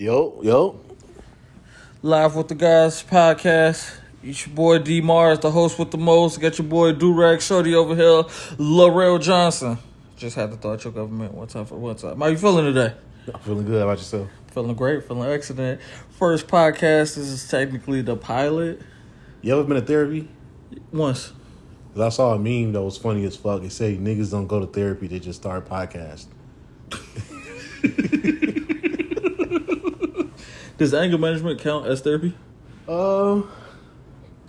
Yo, yo. Live with the guys podcast. It's your boy D Mars, the host with the most. Got your boy Durag Shorty over here, Larell Johnson. Just had to throw at your government one time for one time. How you feeling today? I'm feeling good. How about yourself? Feeling great, feeling excellent. First podcast. This is technically the pilot. You ever been to therapy? Once. 'Cause I saw a meme that was funny as fuck. It said niggas don't go to therapy, they just start a podcast. Does anger management count as therapy? Uh,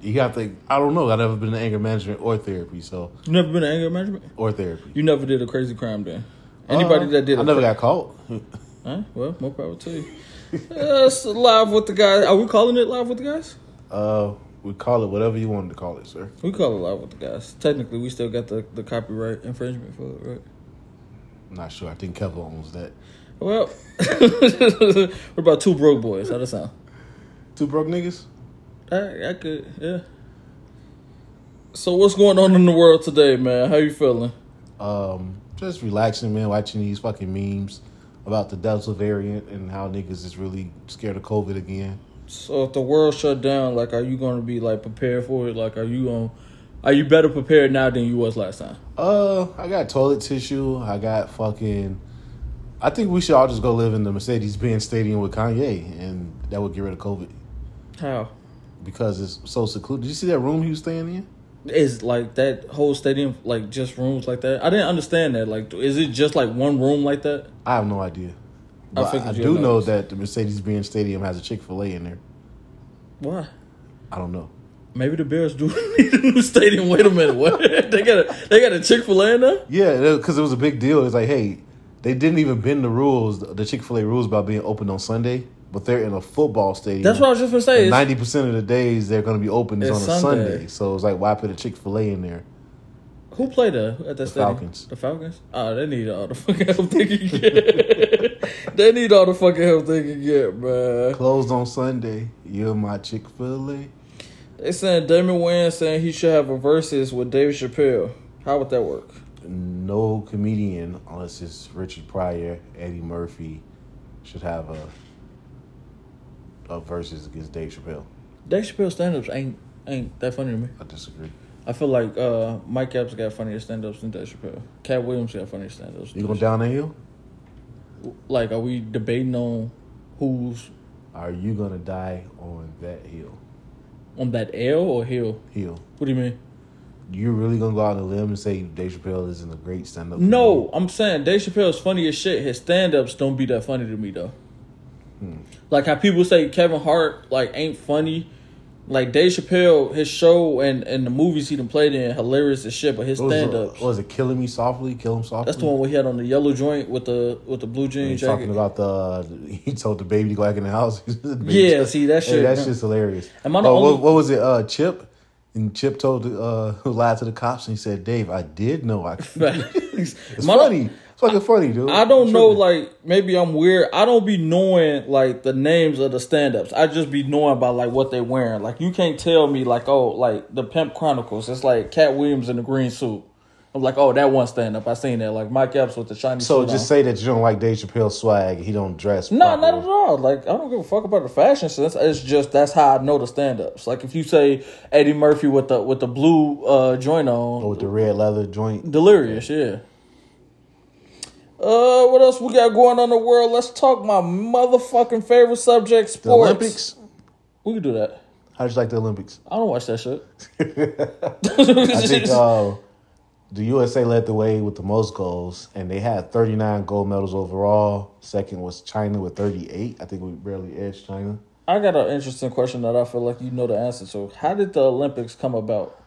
you have to. I don't know. I've never been to anger management or therapy, so You never been to anger management? or therapy. You never did a crazy crime then? Anybody Uh, that did I never cra- got caught. Huh? Well, more power to you. Uh, it's live with the guys. Are we calling it live with the guys? Uh, we call it whatever you wanted to call it, sir. We call it live with the guys. Technically, we still got the, the copyright infringement for it, right? I'm not sure. I think Kevin owns that. Well, we're about two broke boys. How does that sound? Two broke niggas. I, I could, yeah. So what's going on in the world today, man? How you feeling? Um, just relaxing, man. Watching these fucking memes about the Delta variant and how niggas is really scared of COVID again. So if the world shut down, like, are you going to be like prepared for it? Like, are you on? Are you better prepared now than you was last time? Uh, I got toilet tissue. I got fucking. I think we should all just go live in the Mercedes Benz Stadium with Kanye, and that would get rid of COVID How because it's so secluded. Did you see that room he was staying in? is like that whole stadium like just rooms like that? I didn't understand that. Like, is it just like one room like that? I have no idea. I But I, you'd do know notice. that the Mercedes Benz Stadium has a Chick Fil A in there. Why? I don't know. Maybe the Bears do need a new stadium. Wait a minute, what? they got a they got a Chick Fil A in there? Yeah, because it was a big deal. It's like, hey, they didn't even bend the rules, the Chick Fil A rules about being open on Sunday, but they're in a football stadium. That's what I was just gonna say. Ninety percent of the days they're going to be open is on a Sunday. Sunday. So it's like, why put a Chick Fil A in there? Who played at that stadium? Falcons. The Falcons. Oh, they need all the fucking help they can get. they need all the fucking help they can get, man. Closed on Sunday. You're my Chick Fil A. They saying Damon Wayans saying he should have a versus with David Chappelle. How would that work? No comedian, unless it's Richard Pryor, Eddie Murphy, should have a a versus against Dave Chappelle. Dave Chappelle stand-ups ain't ain't that funny to me. I disagree. I feel like uh, Mike Epps got funnier stand-ups than Dave Chappelle. Katt Williams got funnier stand-ups. You going down the hill? Like, are we debating on who's Are you gonna die on that hill? on that L or hill? Hill. What do you mean? You really gonna go out on a limb and say Dave Chappelle isn't a great stand up? No, I'm saying Dave Chappelle's funny as shit. His stand ups don't be that funny to me though. Like how people say Kevin Hart like ain't funny. Like Dave Chappelle, his show and, and the movies he done played in hilarious as shit, but his stand ups what was it killing me softly? Kill him softly. That's the one where he had on the yellow joint with the with the blue jean He's jacket. talking about the. He told the baby to go back in the house. The Yeah, see, that Hey, shit- that's just hilarious. Am I the oh, only- what, what was it? Uh, Chip. And Chip told uh, who lied to the cops and he said, "Dave, I did know I." it's it's funny. It's fucking funny, dude. I don't know, like maybe I'm weird. I don't be knowing like the names of the stand ups. I just be knowing by like what they wearing. Like you can't tell me like oh like the Pimp Chronicles. It's like Katt Williams in the green suit. I'm like oh that one stand up. I seen that like Mike Epps with the shiny. So just on. say that you don't like Dave Chappelle's swag. He don't dress. No, not at all. Like I don't give a fuck about the fashion sense. It's just that's how I know the stand ups. Like if you say Eddie Murphy with the with the blue uh joint on, Or with the red leather joint. Delirious, yeah. Uh, what else we got going on in the world? Let's talk my motherfucking favorite subject, The sports. Olympics. We can do that. How did you like the Olympics? I don't watch that shit. I think uh, the USA led the way with the most goals, and they had 39 gold medals overall. Second was China with 38. I think we barely edged China. I got an interesting question that I feel like you know the answer to. How did the Olympics come about?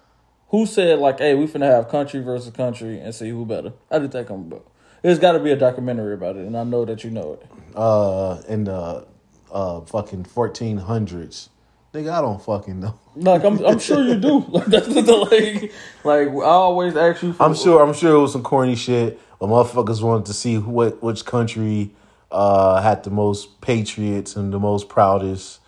Who said like, "Hey, we finna have country versus country and see who better"? How did that come about? There's got to be a documentary about it, and I know that you know it. Uh, in the uh, fucking 1400s. Nigga, I don't fucking know. Like I'm, I'm sure you do. Like that's the like, like I always ask you. For, I'm sure. I'm sure it was some corny shit. But motherfuckers wanted to see who, what which country uh, had the most patriots and the most proudest,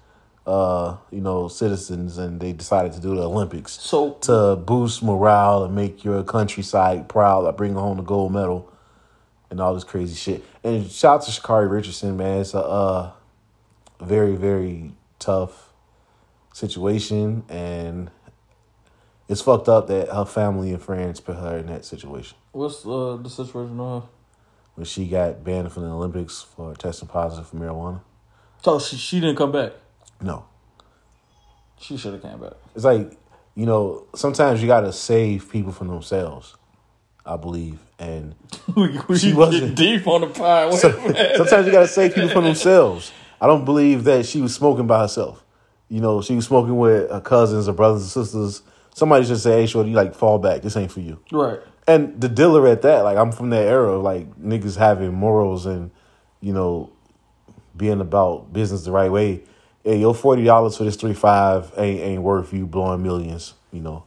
uh, you know, citizens, and they decided to do the Olympics So to boost morale and make your countryside proud, like bring home the gold medal and all this crazy shit. And shout out to Sha'Carri Richardson, man. It's a uh, a very very tough situation, and it's fucked up that her family and friends put her in that situation. What's uh, the situation on her? When she got banned from the Olympics for testing positive for marijuana. So she she didn't come back. No, She should have came back. it's like you know sometimes you gotta save people from themselves. I believe, and She wasn't. deep on the pie. So- sometimes you gotta save people from themselves. I don't believe that she was smoking by herself. You know, she was smoking with her cousins or brothers and sisters. Somebody should say, "Hey, shorty, like fall back. This ain't for you." right. And the dealer at that, like I'm from that era, of, like niggas having morals and you know being about business the right way. Hey, your forty dollars for this three five ain't ain't worth you blowing millions. You know,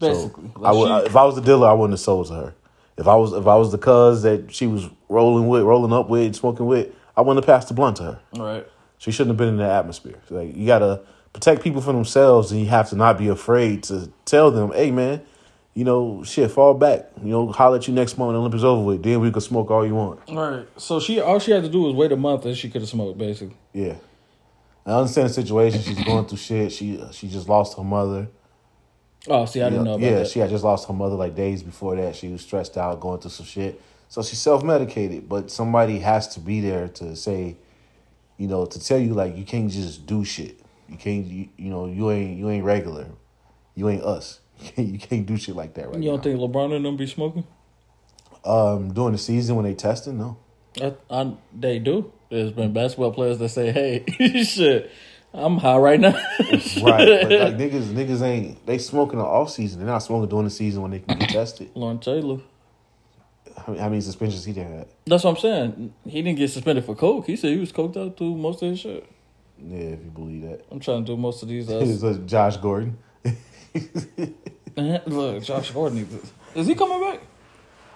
So, Basically. I would, she- if I was the dealer, I wouldn't have sold to her. If I was if I was the cuz that she was rolling with, rolling up with, smoking with, I wouldn't have passed the blunt to her. Right. She shouldn't have been in that atmosphere. Like you gotta protect people from themselves, and you have to not be afraid to tell them, "Hey, man, you know, shit, fall back. You know, holler at you next month when the Olympics over with. Then we can smoke all you want." Right. So she all she had to do was wait a month and she could have smoked, basically. Yeah, I understand the situation. She's going through shit. She uh, she just lost her mother. Oh, see, I didn't know about yeah, that. she had just lost her mother like days before that. She was stressed out, going through some shit. So she self medicated, but somebody has to be there to say, you know, to tell you like you can't just do shit. You can't, you, you know, you ain't you ain't regular. You ain't us. You can't, you can't do shit like that right you don't now. think LeBron and them be smoking? um, during the season when they testing, no. I, I, they do. There's been basketball players that say, "Hey, shit, I'm high right now." Right, but like niggas, niggas ain't they smoking the off season. They're not smoking during the season when they can get tested. Lawrence Taylor. How many, how many suspensions he did? That's what I'm saying. He didn't get suspended for coke. He said he was coked out through most of his shit. Yeah, if you believe that. I'm trying to do most of these. It's Uh, like Josh Gordon. look, Josh Gordon. Is he coming back?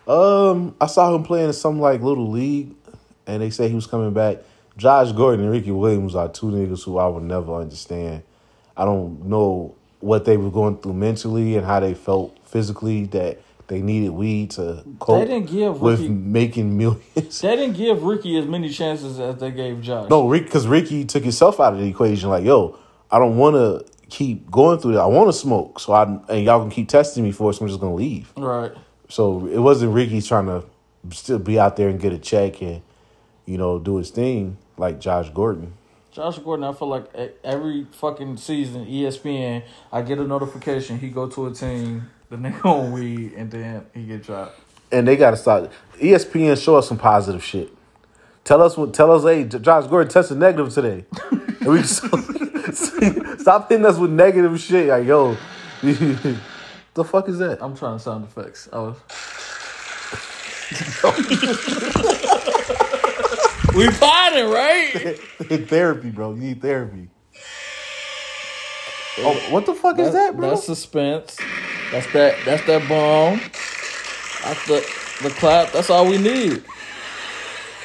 Um, I saw him playing in some like little league, and they say he was coming back. Josh Gordon and Ricky Williams are two niggas who I would never understand. I don't know what they were going through mentally and how they felt physically that they needed weed to cope They didn't give with Ricky- making millions. They didn't give Ricky as many chances as they gave Josh. No, Rick, because Ricky took himself out of the equation. Like, yo, I don't want to keep going through that. I want to smoke, so I and y'all can keep testing me for it. So I'm just gonna leave. Right. So it wasn't Ricky trying to still be out there and get a check and you know do his thing like Josh Gordon. Josh Gordon, I feel like every fucking season, ESPN, I get a notification. He go to a team, the nigga on weed, and then he get dropped. And they got to start. E ESPN show us some positive shit. Tell us what. Tell us, hey, Josh Gordon tested negative today. and we can stop hitting us with negative shit. Like, yo, the fuck is that? I'm trying to sound effects. I was. we potting, right? therapy, bro. You need therapy. Oh, what the fuck is that, bro? That's suspense. That's that. That's that bomb. That's the the clap. That's all we need.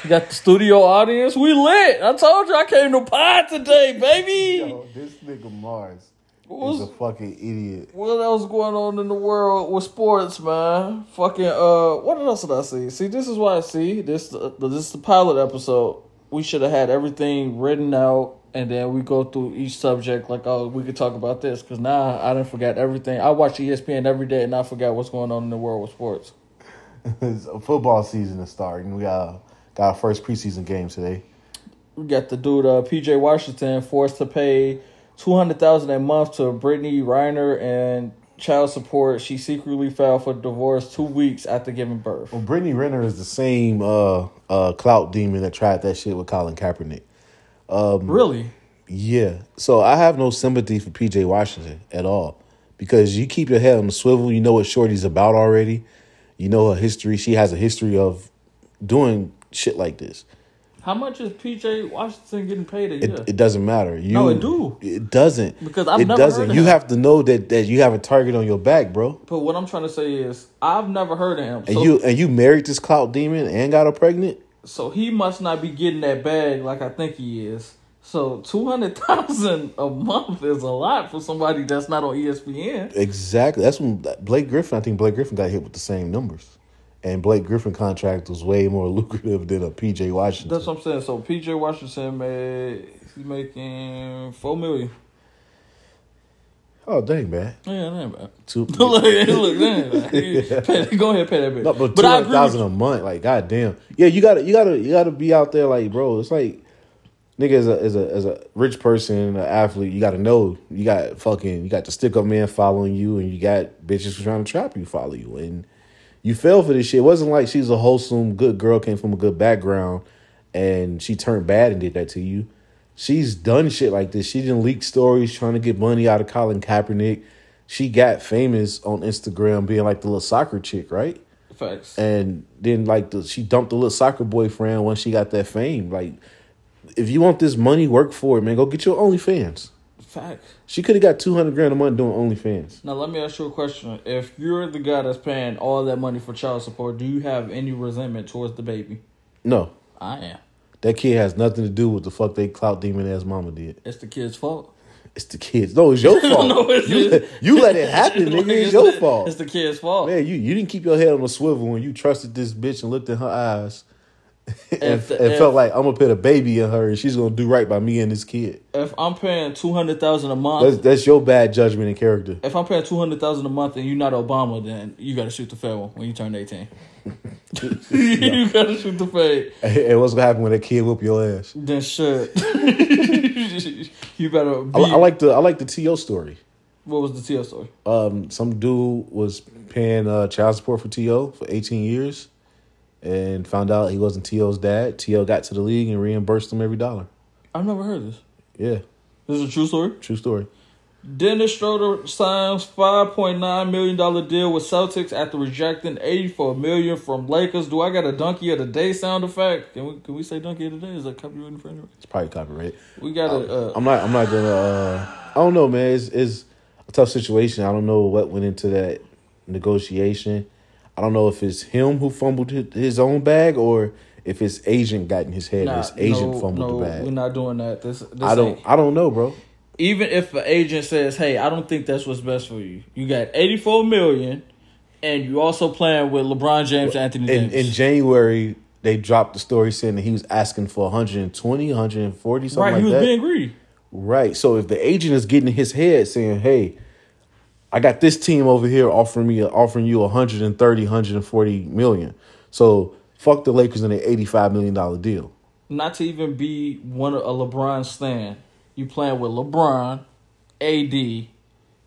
We got the studio audience. We lit. I told you I came to pod today, baby. Yo, this nigga Mars What is a fucking idiot. What else going on in the world with sports, man? Fucking uh, what else did I see? See, this is why I see this. Uh, this is the pilot episode. We should have had everything written out, and then we go through each subject. Like, oh, we could talk about this because now I didn't forget everything. I watch ESPN every day, and I forgot what's going on in the world of sports. It's a football season is starting. We got got our first preseason game today. We got the dude uh, PJ Washington forced to pay two hundred thousand a month to Brittany Renner and child support. She secretly filed for divorce two weeks after giving birth. Well, Brittany Renner is the same uh uh clout demon that tried that shit with Colin Kaepernick. Um, really? Yeah. So I have no sympathy for PJ Washington at all. Because you keep your head on the swivel, you know what Shorty's about already. You know her history. She has a history of doing shit like this. How much is PJ Washington getting paid a It, year? it doesn't matter. You, No, it do. It doesn't. Because I've it never doesn't. heard of you have to know that, that you have a target on your back, bro. but what I'm trying to say is, I've never heard of him. And So, you and you married this clout demon and got her pregnant. So he must not be getting that bag like I think he is. So two hundred thousand a month is a lot for somebody that's not on ESPN. Exactly. That's when Blake Griffin. I think Blake Griffin got hit with the same numbers, and Blake Griffin contract was way more lucrative than a PJ Washington. That's what I'm saying. So PJ Washington made he's making four million. Oh dang, man! Yeah, that ain't bad. Two, look, look, that ain't bad. Pay- Go ahead, pay that bitch. no, but but two hundred thousand a month, like goddamn. Yeah, you gotta, you gotta, you gotta be out there, like bro. It's like nigga as a as a as a rich person, an athlete, you gotta know you got fucking you got the stick up man following you, and you got bitches trying to trap you, follow you, and you fell for this shit. It wasn't like she's a wholesome, good girl, came from a good background, and she turned bad and did that to you. She's done shit like this. She didn't leak stories trying to get money out of Colin Kaepernick. She got famous on Instagram being like the little soccer chick, right? Facts. And then like the she dumped the little soccer boyfriend once she got that fame. Like, if you want this money, work for it, man. Go get your OnlyFans. Facts. She could have got two hundred grand a month doing OnlyFans. Now let me ask you a question. If you're the guy that's paying all that money for child support, do you have any resentment towards the baby? No, I am. That kid has nothing to do with the fuck they clout demon ass mama did. It's the kid's fault. It's the kids. No, it's your fault. No, it's you, his. you let it happen, nigga. It's your the- fault. It's the kid's fault. Man, you, you didn't keep your head on a swivel when you trusted this bitch and looked in her eyes and, If and if- felt like I'm gonna put a baby in her and she's gonna do right by me and this kid. If I'm paying two hundred thousand a month, That's that's your bad judgment and character. if I'm paying two hundred thousand a month and you're not Obama, then you got to shoot the fed one when you turn eighteen. you got to shoot the fed. And what's gonna happen when that kid whoop your ass? Then shit. you better. Be, I, I like the I like the To story. What was the To story? Um, some dude was paying uh, child support for To for 18 years, and found out he wasn't To's dad. To got to the league and reimbursed him every dollar. I've never heard this. Yeah, This is a true story. true story. Dennis Schroeder signs five point nine million dollar deal with Celtics after rejecting eighty four million from Lakers. Do I got a donkey of the day sound effect? Can we can we say donkey of the day? Is that copyright infringement? It's probably copyright. We got a. Uh, I'm not. I'm not gonna. Uh, I don't know, man. It's, it's a tough situation. I don't know what went into that negotiation. I don't know if it's him who fumbled his own bag or if his agent got in his head. nah, his agent no, fumbled no, the bag. We're not doing that. This, this I don't. ain't- I don't know, bro. even if the agent says, "Hey, I don't think that's what's best for you," you got eighty four million, and you also playing with LeBron James, and Anthony In, Davis. in January, they dropped the story saying that he was asking for 120, 140, something right, like he was that. being greedy. Right. So if the agent is getting in his head saying, "Hey, I got this team over here offering me offering you 130, 140 million. So fuck the Lakers and an 85 million dollar deal." Not to even be one of a LeBron stand. You playing with LeBron, AD,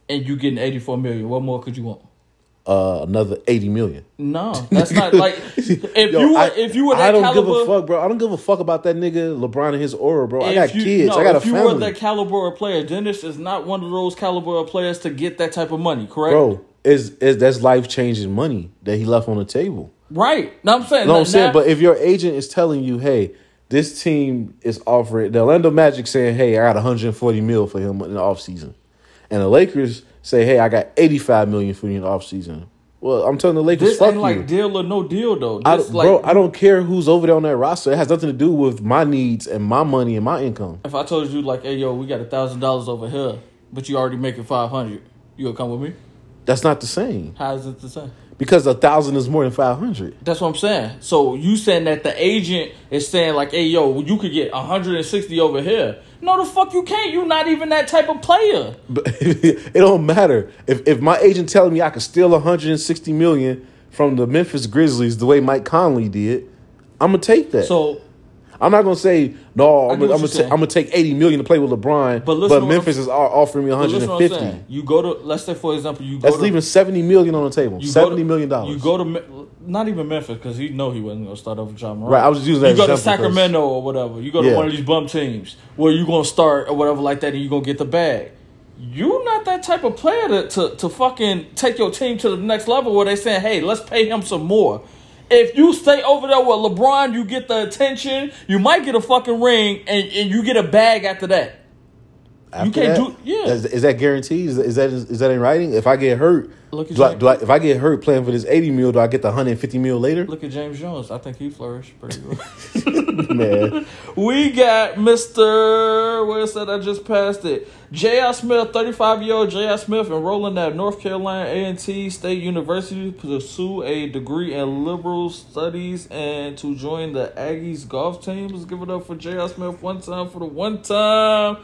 and you getting eighty four million. What more could you want? Uh, another 80 million. No, that's not like if Yo, you were I, if you were I don't caliber. give a fuck, bro. I don't give a fuck about that nigga LeBron and his aura, bro. I got you- kids. no, I got a family. if you were that caliber of player, Dennis is not one of those caliber of players to get that type of money. Correct, bro, is is that's life changing money that he left on the table. Right. No, I'm saying. No, I'm saying, but if your agent is telling you, hey, this team is offering the Orlando Magic saying, hey, I got 140 mil for him in the offseason. And the Lakers say, hey, I got 85 million for you in the offseason. Well, I'm telling the Lakers, this fuck ain't you. like deal or no deal though. I, like bro, I don't care who's over there on that roster. It has nothing to do with my needs and my money and my income. if I told you like, hey yo, we got a thousand dollars over here, but you already making five hundred, you gonna come with me? That's not the same How is it the same? Because a thousand is more than 500. That's what I'm saying. So you saying that the agent is saying like, hey yo, you could get 160 over here. No, the fuck you can't. You're not even that type of player. But it don't matter if if my agent telling me I could steal 160 million from the Memphis Grizzlies the way Mike Conley did. I'm gonna take that. So I'm not gonna say no. I'm gonna, I'm, gonna ta- I'm gonna take 80 million to play with LeBron, But but, listen to what Memphis is offering me but listen to what I'm 150. You go to let's say for example, you go That's to, leaving 70 million on the table. you 70 to- million dollars. You go to not even Memphis because he know he wasn't gonna start over Ja Morant. Right, I was just using that You go to Sacramento or whatever. You go to Yeah. one of these bum teams where you are gonna start or whatever like that, and you are gonna get the bag. You're not that type of player to, to to fucking take your team to the next level where they saying, hey, let's pay him some more. If you stay over there with LeBron, you get the attention. You might get a fucking ring, and, and you get a bag after that. After can't that? do- yeah. Is, is that guaranteed? Is, is that is that in writing? If I get hurt, Look at do I, do I, if I get hurt playing for this eighty mil, do I get the hundred and fifty mil later? Look at James Jones. I think he flourished pretty good. Man, we got Mr. Where is that? I just passed it. J.R. Smith, 35 year old J.R. Smith, enrolling at North Carolina A&T State University to pursue a degree in liberal studies and to join the Aggies golf team. Let's give it up for J.R. Smith one time for the one time.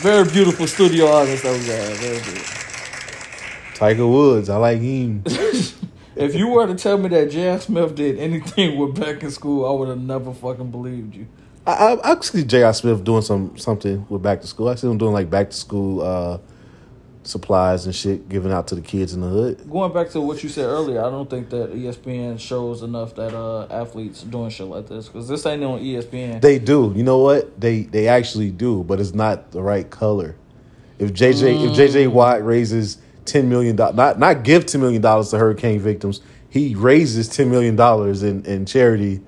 Very beautiful studio audience that we got. Very good. Tiger Woods, I like him. If you were to tell me that J.R. Smith did anything with back in school, I would have never fucking believed you. I, I, I see J.R. Smith doing some something with back to school. I see him doing like back to school uh, supplies and shit, giving out to the kids in the hood. Going back to what you said earlier, I don't think that ESPN shows enough that uh, athletes doing shit like this because this ain't on ESPN. They do. You know what? They they actually do, but it's not the right color. If JJ if JJ Watt raises ten million dollars, not not give ten million dollars to hurricane victims, he raises ten million dollars in in charity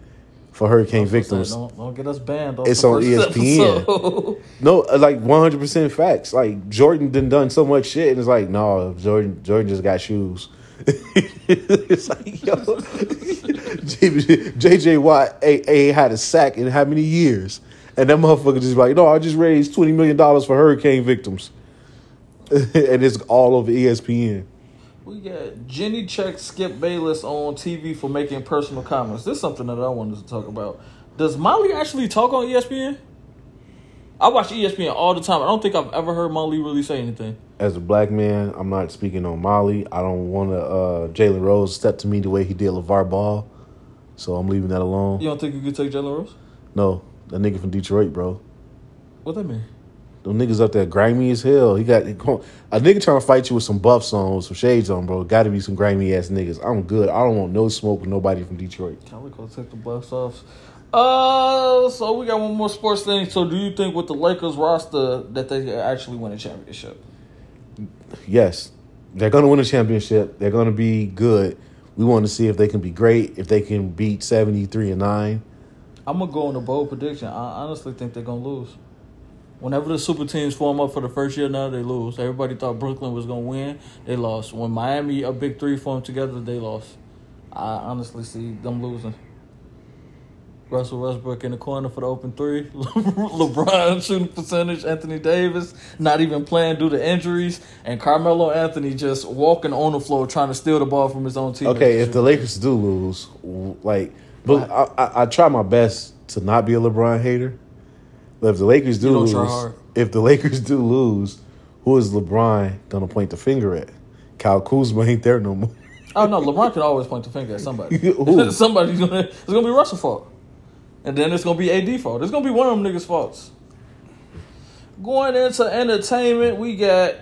for hurricane victims. Don't, don't get us banned. It's on ESPN. No, like one hundred percent facts. Like Jordan done done so much shit, and it's like, no, Jordan Jordan just got shoes. it's like, yo, JJ Watt ain't, ain't had a sack in how many years, and that motherfucker just like, no, I just raised twenty million dollars for hurricane victims, and it's all over ESPN. We got Jenny checked Skip Bayless on TV for making personal comments. This is something that I wanted to talk about. Does Molly actually talk on ESPN? I watch ESPN all the time. I don't think I've ever heard Molly really say anything. As a black man, I'm not speaking on Molly. I don't want to uh, Jalen Rose step to me the way he did LeVar Ball, so I'm leaving that alone. You don't think you could take Jalen Rose? No, that nigga from Detroit, bro. What that mean? Them niggas up there grimy as hell. He got a nigga trying to fight you with some buffs on, with some shades on, bro. Got to be some grimy ass niggas. I'm good. I don't want no smoke with nobody from Detroit. Calico take the buffs off. Uh, so we got one more sports thing. So, do you think with the Lakers roster that they actually win a championship? Yes, they're gonna win a championship. They're gonna be good. We want to see if they can be great. If they can beat 73 and nine. I'm gonna go on a bold prediction. I honestly think they're gonna lose. Whenever the super teams form up for the first year, now they lose. Everybody thought Brooklyn was gonna win, they lost. When Miami, a big three, formed together, they lost. I honestly see them losing. Russell Westbrook in the corner for the open three. LeBron shooting percentage. Anthony Davis not even playing due to injuries, and Carmelo Anthony just walking on the floor trying to steal the ball from his own team. Okay, if the Lakers do lose, like, but I, I, I try my best to not be a LeBron hater. If the Lakers do lose, hard. if the Lakers do lose, who is LeBron gonna point the finger at? Kyle Kuzma ain't there no more. Oh no, LeBron can always point the finger at somebody. Somebody's gonna it's gonna be Russell's fault. And then it's gonna be AD fault. It's gonna be one of them niggas' faults. Going into entertainment, we got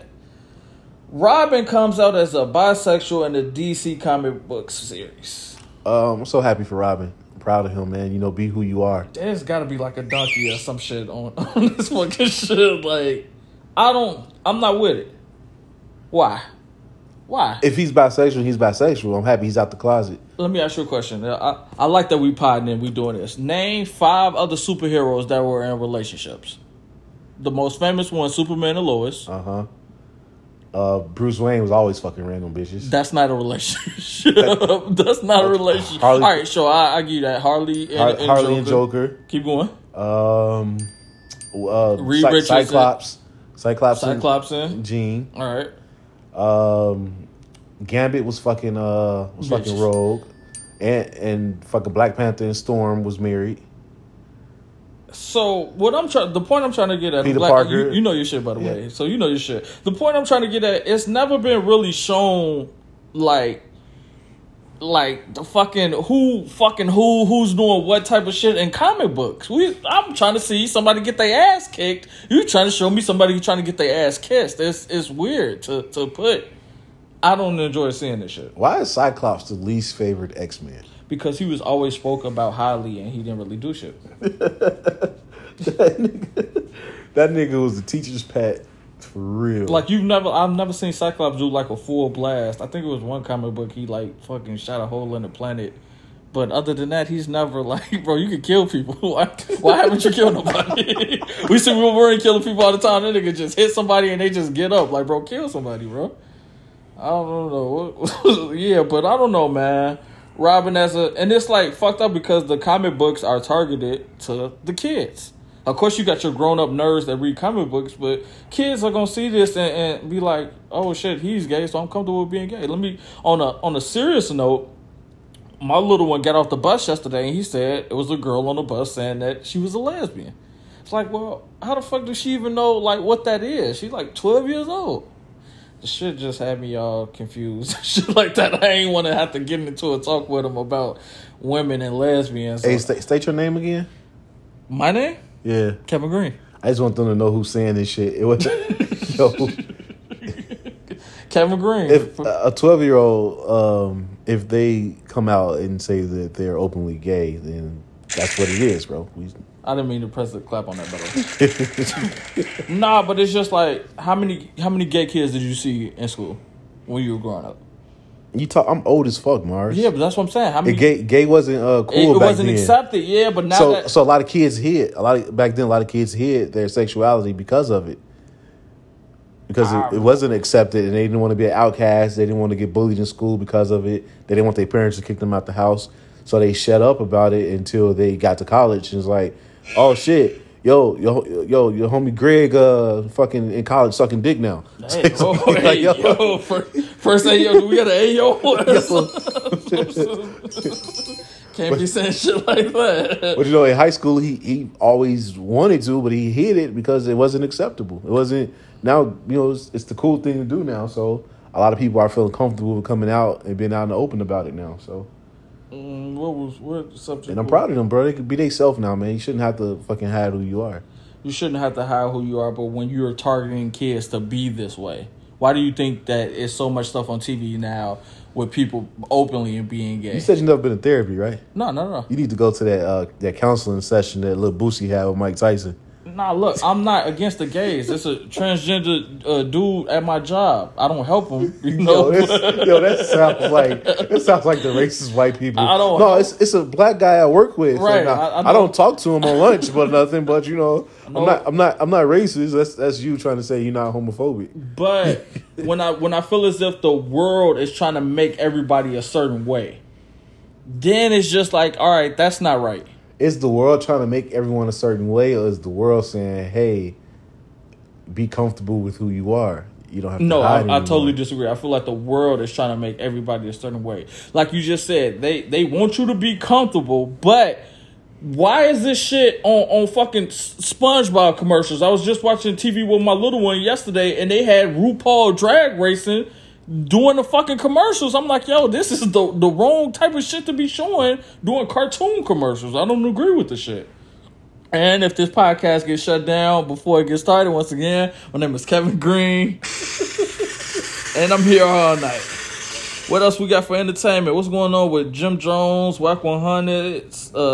Robin comes out as a bisexual in the DC comic book series. Um, I'm so happy for Robin. Proud of him, man. You know, be who you are. There's gotta be like a donkey or some shit on, on this fucking shit. Like, I don't I'm not with it. Why? Why? If he's bisexual, he's bisexual. I'm happy he's out the closet. Let me ask you a question. I, I like that we podding and we doing this. Name five other superheroes that were in relationships. The most famous one, Superman and Lois. Uh huh. Uh, Bruce Wayne was always fucking random bitches. That's not a relationship. That's not a relationship. Harley- All right, so I, I give you that. Harley and, Har- and Harley and Joker. Joker. Keep going. Um, uh, Reed Cy- Richards. Cyclops. Cyclops. Cyclops. Jean. All right. Um, Gambit was fucking uh was fucking Rogue, and and fucking Black Panther and Storm was married. So what I'm trying, the point I'm trying to get at, Peter Black- Parker. You, you know your shit by the Yeah. way. So you know your shit. The point I'm trying to get at, it's never been really shown, like, like the fucking who, fucking who, who's doing what type of shit in comic books. We, I'm trying to see somebody get their ass kicked. You trying to show me somebody trying to get their ass kissed? It's it's weird to to put. I don't enjoy seeing this shit Why is Cyclops the least favorite X Man? Because he was always spoke about highly and he didn't really do shit. That nigga was the teacher's pet for real. Like you've never, I've never seen Cyclops do like a full blast. I think it was one comic book he like fucking shot a hole in the planet But other than that, he's never like, bro, you can kill people. Why, why haven't you killed nobody? we see Wolverine killing people all the time. That nigga just hit somebody and they just get up. Like, bro, kill somebody, bro. I don't know. yeah, but I don't know, man. Robin as a and it's like fucked up because the comic books are targeted to the kids. Of course, you got your grown up nerds that read comic books, but kids are gonna see this and, and be like, "Oh shit, he's gay, so I'm comfortable with being gay." Let me on a on a serious note. My little one got off the bus yesterday, and he said it was a girl on the bus saying that she was a lesbian. It's like, well, how the fuck does she even know like what that is? She's like twelve years old. Shit just had me all confused. shit like that. I ain't want to have to get into a talk with him about women and lesbians. Hey, state, state your name again. My name? Yeah, Kevin Green. I just want them to know who's saying this shit. It was yo. Kevin Green. If a twelve year old, um, if they come out and say that they're openly gay, then that's what it is, bro. We, I didn't mean to press the clap on that, but nah. But it's just like how many how many gay kids did you see in school when you were growing up? you talk. I'm old as fuck, Mars. Yeah, but that's what I'm saying. How many? Gay, gay wasn't uh, cool. it, it wasn't then. accepted. Yeah, but now so that so a lot of kids hid a lot of back then a lot of kids hid their sexuality because of it because Ah. it, it wasn't accepted and they didn't want to be an outcast they didn't want to get bullied in school because of it they didn't want their parents to kick them out the house so they shut up about it until they got to college and it's like oh shit yo yo yo your homie greg uh fucking in college sucking dick now Hey, oh, Like, hey, yo. yo, first, first yo, do we got an Ayo? Can't be saying shit like that. But you know, in high school, he he always wanted to, but he hid it because it wasn't acceptable. It wasn't now. You know, it's, it's the cool thing to do now. So a lot of people are feeling comfortable with coming out and being out in the open about it now. So, Mm, what was what subject? and I'm was- proud of them, bro. They could be themselves now, man. You shouldn't have to fucking hide who you are. You shouldn't have to hide who you are, but when you're targeting kids to be this way, why do you think that it's so much stuff on TV now with people openly and being gay? You said you never been in therapy, right? no, no, no. You need to go to that uh, that counseling session that little Boosie had with Mike Tyson. Nah, look, I'm not against the gays. It's a transgender uh, dude at my job. I don't help him, you know. Yo, yo, that sounds like that sounds like the racist white people. I don't- No, it's it's a black guy I work with. Right, now, I- I I, don't talk to him on lunch, but nothing. But you know, know. I'm not I'm not I'm not racist. That's that's you trying to say you're not homophobic. But when I when I feel as if the world is trying to make everybody a certain way, then it's just like, all right, that's not right. Is the world trying to make everyone a certain way, or is the world saying, "Hey, be comfortable with who you are. You don't have to No, I, I totally disagree. I feel like the world is trying to make everybody a certain way. Like you just said, they they want you to be comfortable, but why is this shit on on fucking SpongeBob commercials? I was just watching TV with my little one yesterday, and they had RuPaul drag racing doing the fucking commercials. I'm like, yo, this is the the wrong type of shit to be showing doing cartoon commercials. I don't agree with the shit. And if this podcast gets shut down before it gets started, once again, my name is Kevin Green. and I'm here all night. What else we got for entertainment? What's going on with Jim Jones, Whack 100, uh,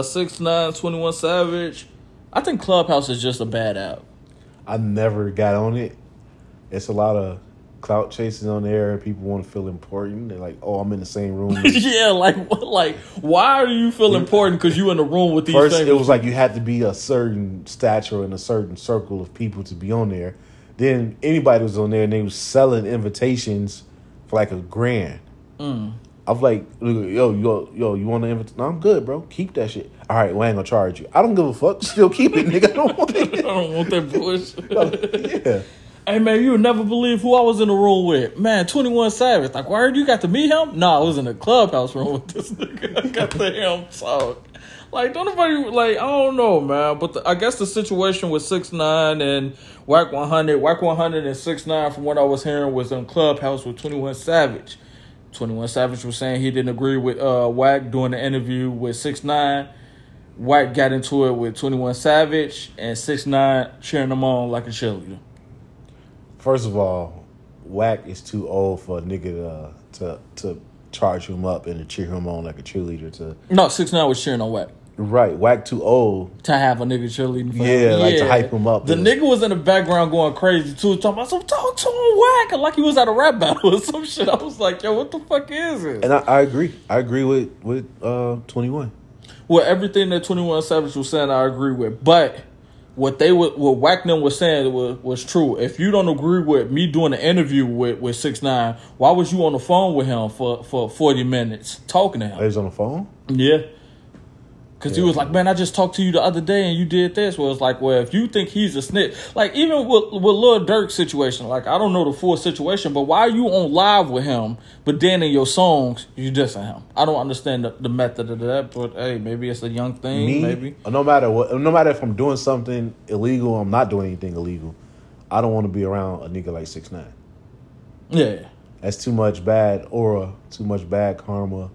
6ix9ine, 21 Savage? I think Clubhouse is just a bad app. I never got on it. It's a lot of clout chasing on there. People want to feel important. They're like, "Oh, I'm in the same room." yeah, like what? Like, why do you feel important? Because you in the room with these First, famous it was like you had to be a certain stature in a certain circle of people to be on there. Then anybody was on there and they was selling invitations for like a grand. Mm. I'm like, yo, yo, yo, you want to invite? No, I'm good, bro. Keep that shit. All right, well, I ain't gonna charge you. I don't give a fuck. Still keep it, nigga. I don't want I don't want that bullshit. yeah. Hey man, you would never believe who I was in the room with. Man, 21 Savage. Like, where you got to meet him? Nah, I was in the clubhouse room with this nigga. I got to hear him talk. Like, don't nobody, like, I don't know, man. But the, I guess the situation with 6 9 and Whack 100, Whack 100 and 6 9 from what I was hearing was in clubhouse with 21 Savage. 21 Savage was saying he didn't agree with uh, Whack doing the interview with 6 9 Whack got into it with 21 Savage and 6 9 cheering them on like a cheerleader. First of all, Whack is too old for a nigga to to, to charge him up and to cheer him on like a cheerleader. To No, six nine was cheering on Whack. Right, whack too old. to have a nigga cheerleading for Yeah, him. like to hype him up, The yeah. nigga was in the background going crazy too, talking about some talk to him whack, like he was at a rap battle or some shit. I was like, yo, what the fuck is it? And I, I agree. I agree with with uh twenty one. well, everything that Twenty One Savage was saying, I agree with. But what they would, what Wackman was saying was, was true. If you don't agree with me doing an interview with with Six Nine, why was you on the phone with him for for forty minutes talking to him? He's on the phone. Yeah. Cause he was like, man, I just talked to you the other day and you did this. Well, it's like, well, if you think he's a snitch, like even with with Lil Durk's situation, like I don't know the full situation, but why are you on live with him, but then in your songs you dissing him? I don't understand the, the method of that, but hey, maybe it's a young thing, Me, maybe. no matter what, no matter if I'm doing something illegal, I'm not doing anything illegal. I don't want to be around a nigga like six nine. Yeah, That's too much bad aura, too much bad karma,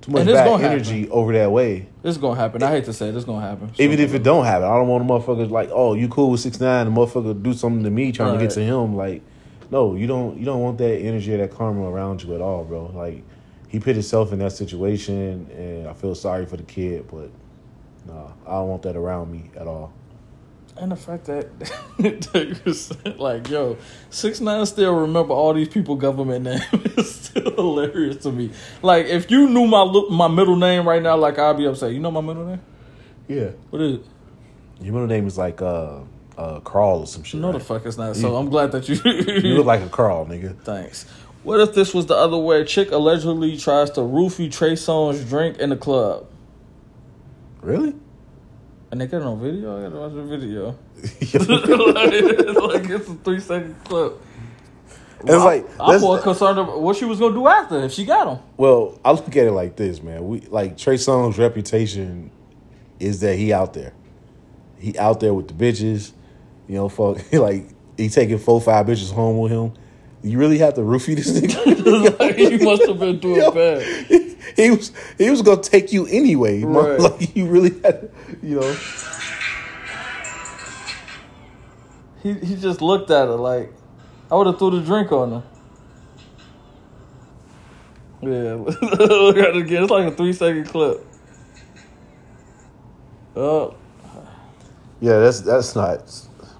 too much bad energy over that way. this is gonna happen. I hate to say it, this is gonna happen. Even if it don't happen, I don't want a motherfucker like, oh, you cool with six nine, the motherfucker do something to me trying to get to him. Like, no, you don't. You don't want that energy or that karma around you at all, bro. Like, he put himself in that situation, and I feel sorry for the kid, but nah, I don't want that around me at all. And the fact that like, yo, six nine still remember all these people government names is still hilarious to me. Like, if you knew my my middle name right now, like I'd be upset. You know my middle name? Yeah, What is it? your middle name is like uh, uh, Carl or some shit. No, the fuck it's not. So I'm glad that you. You look like a Carl, nigga. Thanks. What if this was the other way? Chick allegedly tries to roofie Trey Songz drink in the club, Really? And they got it on video. I gotta watch the video. it's like, like it's a three second clip. It's like I'm more concerned about what she was gonna do after if she got him. Well, I look at it like this, man. We like Trey Songz's reputation is that he out there. He out there with the bitches. You know, fuck like he taking four, five bitches home with him. You really have to roofie this nigga. like, he must have been doing Yo, bad. He was he was gonna take you anyway. Right. Like you really had, you know. He he just looked at her like I would have threw the drink on her. Yeah, look at it again. It's like a three second clip. Oh, Yeah, that's that's not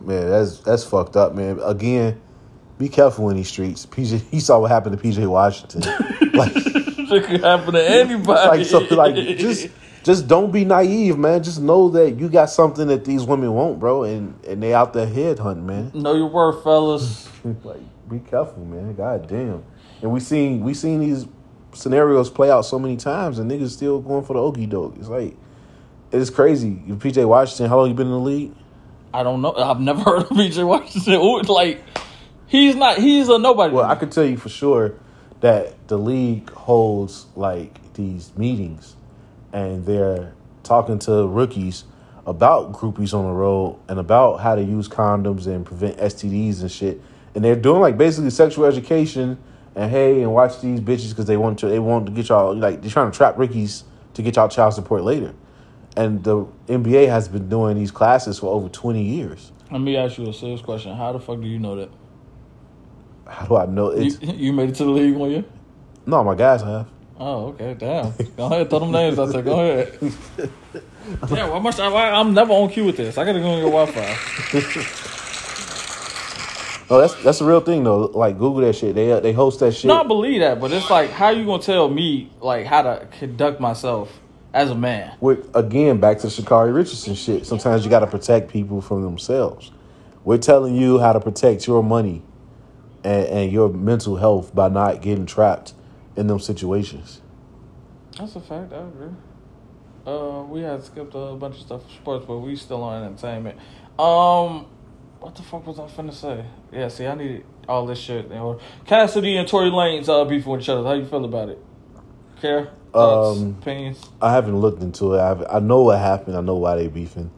man. That's that's fucked up, man. Again, be careful in these streets. PJ, you saw what happened to PJ Washington. like, it could happen to anybody. like something like just just don't be naive, man. Just know that you got something that these women want, bro, and and they out there head hunting, man. know your worth, fellas. like, be careful, man. God damn. And we seen we seen these scenarios play out so many times, and niggas still going for the okie doke. It's like it's crazy. PJ Washington, how long you been in the league? I don't know. I've never heard of PJ Washington. Like he's not. He's a nobody. Well, I could tell you for sure that the league holds like these meetings and they're talking to rookies about groupies on the road and about how to use condoms and prevent STDs and shit. And they're doing like basically sexual education and hey and watch these bitches because they want to they want to get y'all like they're trying to trap rookies to get y'all child support later. And the NBA has been doing these classes for over twenty years. Let me ask you a serious question. How the fuck do you know that? How do I know You, you made it to the league one year. no my guys have. Oh, okay. Damn. Go ahead. Throw them names out there. Go ahead. Yeah, why must I? Why, I'm never on cue with this. I gotta go on your Wi-Fi. No, that's that's a real thing though. Like Google that shit. They uh, they host that shit. No, I believe that, but it's like, how you gonna tell me like how to conduct myself as a man? With again back to the Sha'Carri Richardson shit. Sometimes you got to protect people from themselves. We're telling you how to protect your money and, and your mental health by not getting trapped in them situations. That's a fact. I agree. Uh, we had skipped a bunch of stuff for sports, but we still on entertainment. Um, what the fuck was I finna say? Yeah, see, I need all this shit. You know, Cassidy and Tory Lanez uh beefing with each other. How you feel about it? Care? Thoughts? Um, opinions? I haven't looked into it. I've, I know what happened. I know why they beefing.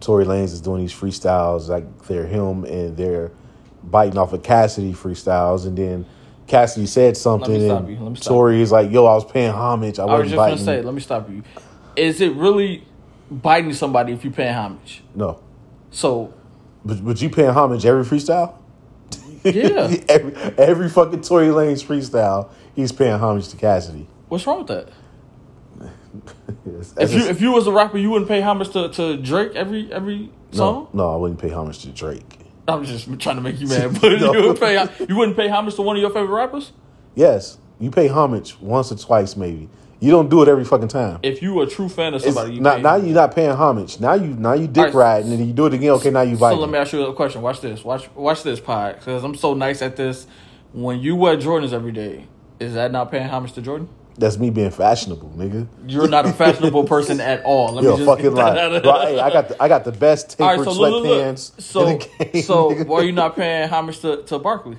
Tory Lanez is doing these freestyles like they're him and they're biting off of Cassidy freestyles, and then Cassidy said something, and you. Let me stop Tory is like, "Yo, I was paying homage. I, I was just biting." gonna say, let me stop you. Is it really biting somebody if you paying homage? no, So but but you paying homage every freestyle? Yeah. every every fucking Tory Lanez freestyle, he's paying homage to Cassidy. what's wrong with that? Yes, If you just- if you was a rapper, you wouldn't pay homage to, to Drake every every song. no, no, I wouldn't pay homage to Drake. I'm just trying to make you mad, but No. you would pay you wouldn't pay homage to one of your favorite rappers. Yes, you pay homage once or twice, maybe. You don't do it every fucking time. If you a true fan of somebody, you not, now you're not paying homage. Now you now you dick Alright, riding and you do it again. Okay, now you So let me ask you a question. Watch this. Watch watch this pod because I'm so nice at this. When you wear Jordans every day, is that not paying homage to Jordan? That's me being fashionable, nigga. You're not a fashionable person at all. Let You're me just fucking lie. Bro, hey, I got the I got the best All right, tapered so sweatpants So, in the game. so nigga. why are you not paying homage to, to Barkley?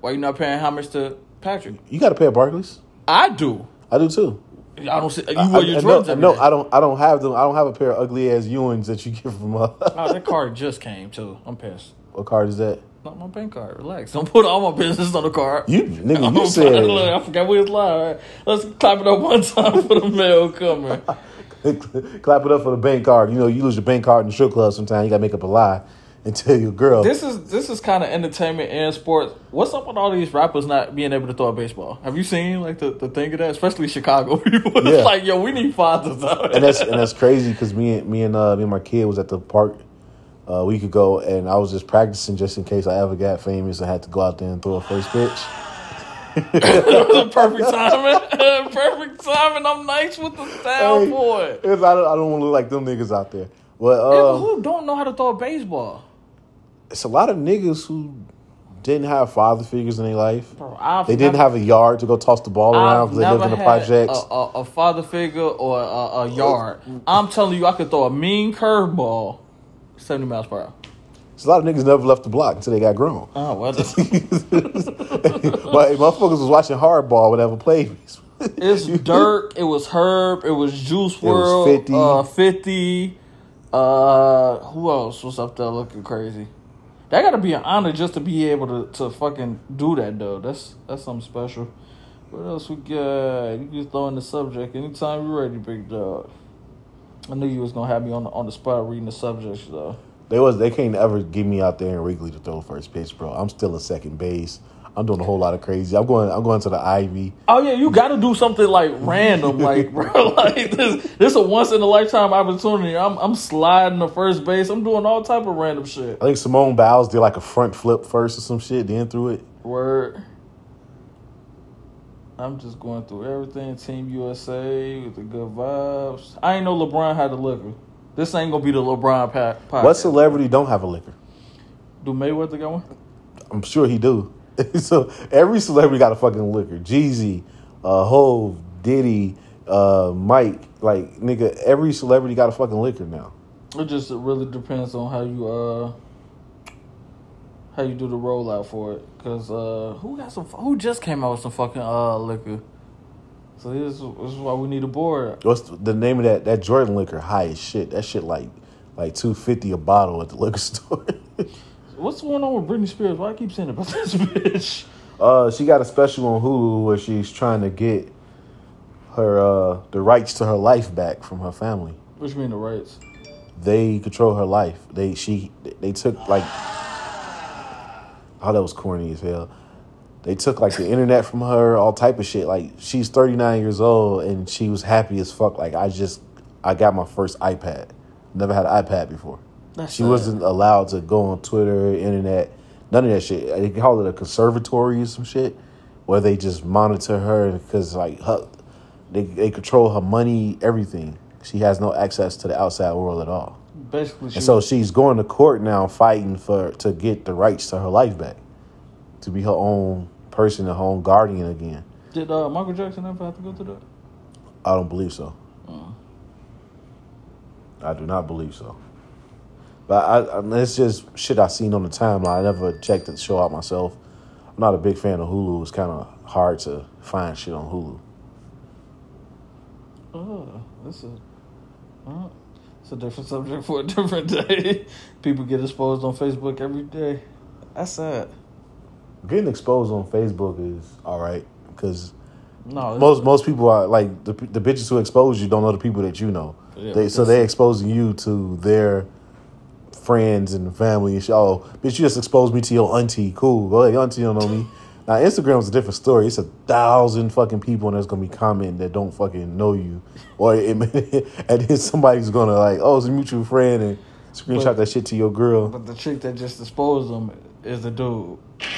Why are you not paying homage to Patrick? You got to pay Barclays. I do. I do too. I don't see you I, wear your I- Jordans no, every no, day. I don't. I don't have them. I don't have a pair of ugly ass Ewings that you get from. Uh, Oh, that card just came too. I'm pissed. what card is that? Not my bank card. Relax. Don't put all my business on the card. You nigga, I'm you said look. I forgot we was live. Right? Let's clap it up one time for the mail coming. clap it up for the bank card. You know, you lose your bank card in the strip club. Sometimes you got to make up a lie and tell your girl. This is this is kind of entertainment and sports. What's up with all these rappers not being able to throw a baseball? Have you seen like the, the thing of that? Especially Chicago people. It's Yeah. like yo, we need fathers out. and that's and that's crazy because me and me and uh, me and my kid was at the park a week ago, and I was just practicing just in case I ever got famous. I had to go out there and throw a first pitch. It was a perfect timing. perfect timing. I'm nice with the style Hey, boy. I don't, I don't want to look like them niggas out there. But Yeah, but um, who don't know how to throw a baseball? it's a lot of niggas who didn't have father figures in their life. Bro, They didn't never- have a yard to go toss the ball around because they lived in the projects. A, a, a father figure or a, a yard. I'm telling you, I could throw a mean curveball, seventy miles per hour. So a lot of niggas never left the block until they got grown. Oh well, that's, but motherfuckers was watching hardball whenever played. it's Durk. It was Herb. It was Juice WRLD. 50. Uh, Fifty. Uh, who else was up there looking crazy? That got to be an honor just to be able to, to fucking do that though. That's that's something special. What else we got? You can throw in the subject anytime you're ready, big dog. I knew you was gonna have me on the on the spot reading the subjects though. They was they can't ever get me out there in Wrigley to throw first pitch, bro. I'm still a second base. I'm doing a whole lot of crazy. I'm going. I'm going to the Ivy. Oh yeah, you got to do something like random, like bro, like this. This a once in a lifetime opportunity. I'm I'm sliding to first base. I'm doing all type of random shit. I think Simone Biles did like a front flip first or some shit, then threw it. Word. I'm just going through everything. Team USA with the good vibes. I ain't know LeBron had a liquor. This ain't gonna be the LeBron pack. What celebrity don't have a liquor? Do Mayweather got one? I'm sure he do. so every celebrity got a fucking liquor. Jeezy, uh, Hove, Diddy, uh, Mike, like nigga, every celebrity got a fucking liquor now. It just really depends on how you uh how you do the rollout for it. Cause uh who got some who just came out with some fucking uh liquor. So this, is- this is why we need a board. What's the, the name of that? That Jordan liquor high as shit. That shit like like two fifty a bottle at the liquor store. What's going on with Britney Spears? Why I keep saying about this bitch? uh, she got a special on Hulu where she's trying to get her uh the rights to her life back from her family. What you mean the rights? They control her life. They she they took like oh that was corny as hell. They took like the internet from her, all type of shit. Like she's 39 years old and she was happy as fuck. Like I just I got my first iPad. Never had an iPad before. That's she wasn't allowed to go on Twitter, internet, none of that shit. They call it a conservatory or some shit, where they just monitor her because like her, they they control her money, everything. She has no access to the outside world at all. Basically, And so she's going to court now, fighting for to get the rights to her life back, to be her own person, her own guardian again. did uh, Michael Jackson ever have to go through that? I don't believe so. I do not believe so. But I, I it's just shit I seen on the timeline. I never checked the show out myself. I'm not a big fan of Hulu. It's kind of hard to find shit on Hulu. Oh, this is. Uh, it's a different subject for a different day. People get exposed on Facebook every day. That's sad. Getting exposed on Facebook is all right because No, most most people are like the the bitches who expose you don't know the people that you know. Yeah, they, so because- they exposing you to their friends and family and shit. Oh, bitch, you just exposed me to your auntie. Cool, go ahead, your auntie don't know me. Now Instagram's a different story. It's a thousand fucking people and there's gonna be commenting that don't fucking know you, or it, and then somebody's gonna like, oh, it's a mutual friend and screenshot But- that shit to your girl. But the chick that just exposed them is the dude.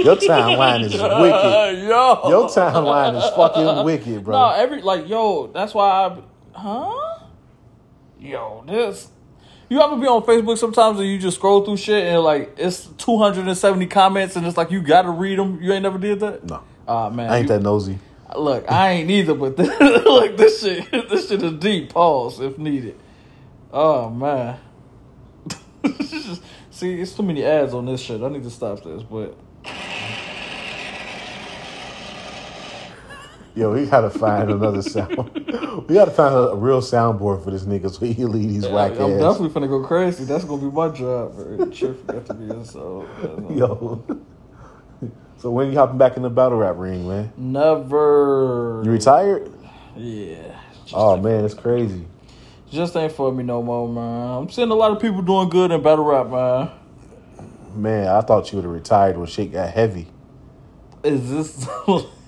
Your timeline is wicked. yo. Your timeline is fucking wicked, bro. No, every like yo, that's why I huh? Yo, this you ever be on Facebook sometimes and you just scroll through shit and like it's 270 comments and it's like you gotta read them. You ain't never did that? No, Ah man. I ain't you- that nosy. Look, I ain't either, but this, look, this shit, this shit is deep. Pause if needed. Oh man. See, it's too many ads on this shit. I need to stop this, but Yo, we gotta find another sound. we gotta find a, a real soundboard for this nigga so he can lead these Yeah, whack I'm ass. definitely finna go crazy. That's gonna be my job. Right? Chip got to be so. Yo. so when you hopping back in the battle rap ring, man? Never. You retired? Yeah. Oh man, it's crazy. just ain't for me no more, man. I'm seeing a lot of people doing good in battle rap, man. Man, I thought you would have retired when shit got heavy. Is this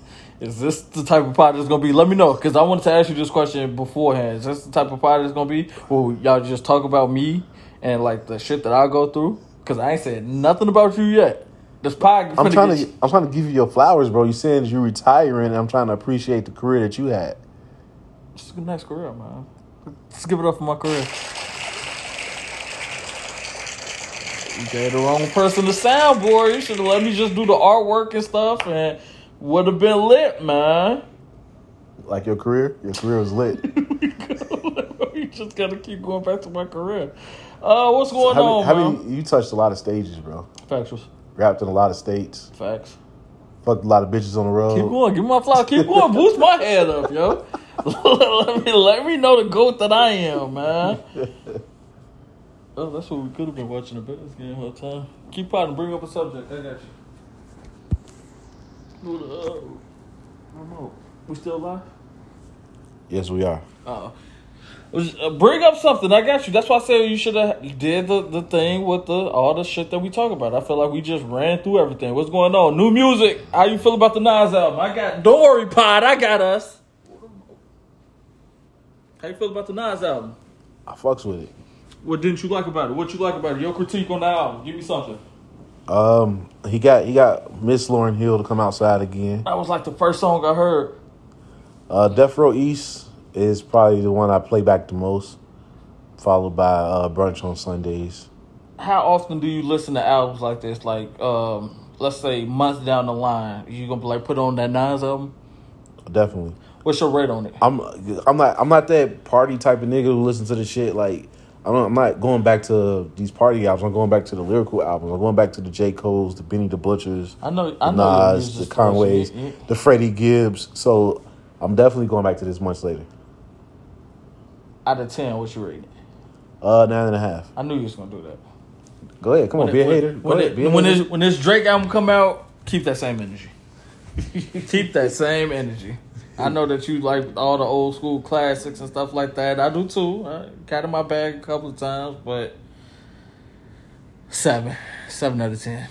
is this the type of pod that's gonna be? Let me know because I wanted to ask you this question beforehand. Is this the type of pod that's gonna be? Will y'all just talk about me and like the shit that I go through? Because I ain't said nothing about you yet. This pod. I'm trying to I'm trying to give you your flowers, bro. You saying you're retiring and I'm trying to appreciate the career that you had. It's a nice career, man. Let's give it up for my career. You gave the wrong person the soundboard. You should have let me just do the artwork and stuff, and would have been lit, man. Like your career? Your career was lit. you just gotta keep going back to my career. Uh, what's going how, on, how man? many, you touched a lot of stages, bro. Factuals, Rapped in a lot of states. facts. Fucked a lot of bitches on the road. Keep going, give me my flower. Keep going, boost my head up, yo. let me let me know the goat that I am, man. Oh, that's what we could have been watching the Bears game whole time. Keep potting, bring up a subject. I got you. Who the? Don't know. We still live? Yes, we are. Uh, uh, bring up something. I got you. That's why I said you should have did the, the thing with the all the shit that we talk about. I feel like we just ran through everything. What's going on? New music. How you feel about the Nas album? I got. Don't worry, Pod. I got us. How you feel about the Nas album? I fucks with it. What didn't you like about it? What you like about it? Your critique on the album. Give me something. Um, he got he got Miss Lauryn Hill to come outside again. That was like the first song I heard. Uh, Death Row East is probably the one I play back the most, followed by uh, Brunch on Sundays. How often do you listen to albums like this? Like, um, let's say months down the line, you gonna be like put on that Nas album? Definitely. What's your rate on it? I'm I'm not I'm not that party type of nigga who listen to the shit like I'm not, I'm not going back to these party albums. I'm going back to the lyrical albums. I'm going back to the J Cole's, the Benny the Butchers, I know, the I know. Nas, the Conways, first. You- you- the Freddie Gibbs. So I'm definitely going back to this much later. Out of ten, what you rate? it? Uh, nine and a half. I knew you was gonna do that. Go ahead, come on, be a when, hater. Go When, ahead, it- when hater. this when this Drake album come out, keep that same energy. keep that same energy. I know that you like all the old school classics and stuff like that. I do too. I got in my bag a couple of times, but seven, seven out of ten.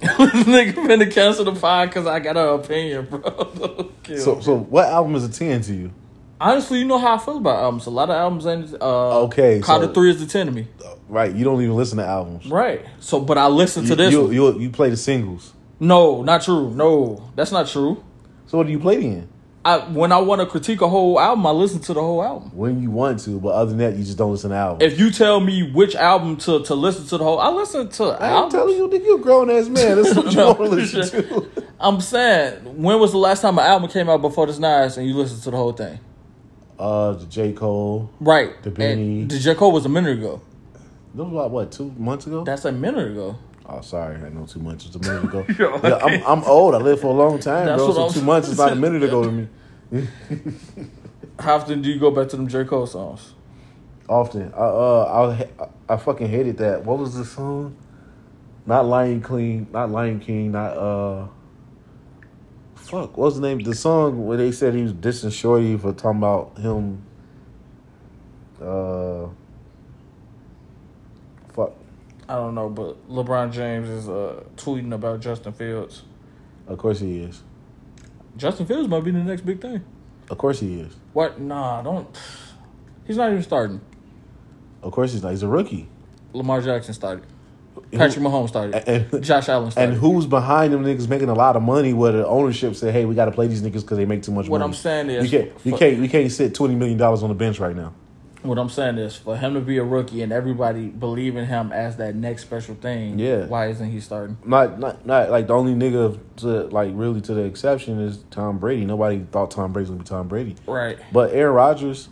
Nigga finna cancel the pod because I got an opinion, bro. So, me. so what album is a ten to you? honestly, you know how I feel about albums. A lot of albums ain't. Uh, Okay, Carter so- Three is the ten to me. Right, you don't even listen to albums. Right. So, but I listen to this. you, you, you play the singles. No, not true. No, that's not true. So what do you play then? I when I want to critique a whole album, I listen to the whole album. When you want to, but other than that, you just don't listen to albums. If you tell me which album to, to listen to the whole, I listen to I'm albums. telling you, nigga, you a grown ass man. That's what you No, want to listen to. I'm saying, when was the last time an album came out before this Nas and you listened to the whole thing? Uh, the J Cole. Right. The Benny. And the J. Cole was a minute ago. That was about what two months ago? That's a minute ago. Oh, sorry, I know two months. It was a minute ago. Yo, yeah, I'm, I'm old. I lived for a long time, That's bro. what So I'm two months is not a minute ago to me. How often do you go back to them J. Cole songs? Often, I uh, I I fucking hated that. What was the song? Not Lion King, not Lion King, not uh. Fuck, what was the name? The song where they said he was dissing Shorty for talking about him. Uh. I don't know, but LeBron James is uh, tweeting about Justin Fields. Of course he is. Justin Fields might be the next big thing. Of course he is. What? Nah, don't. He's not even starting. Of course he's not. He's a rookie. Lamar Jackson started. Patrick Mahomes started. And, Josh Allen started. and who's behind them niggas making a lot of money? Where the ownership said, "Hey, we got to play these niggas because they make too much What money." What I'm saying is- you can't, you can't, you can't sit twenty million dollars on the bench right now. What I'm saying is, for him to be a rookie and everybody believe in him as that next special thing, Yeah. why isn't he starting? Not, not, not like the only nigga to like really to the exception is Tom Brady. Nobody thought Tom Brady was gonna be Tom Brady, Right. but Aaron Rodgers,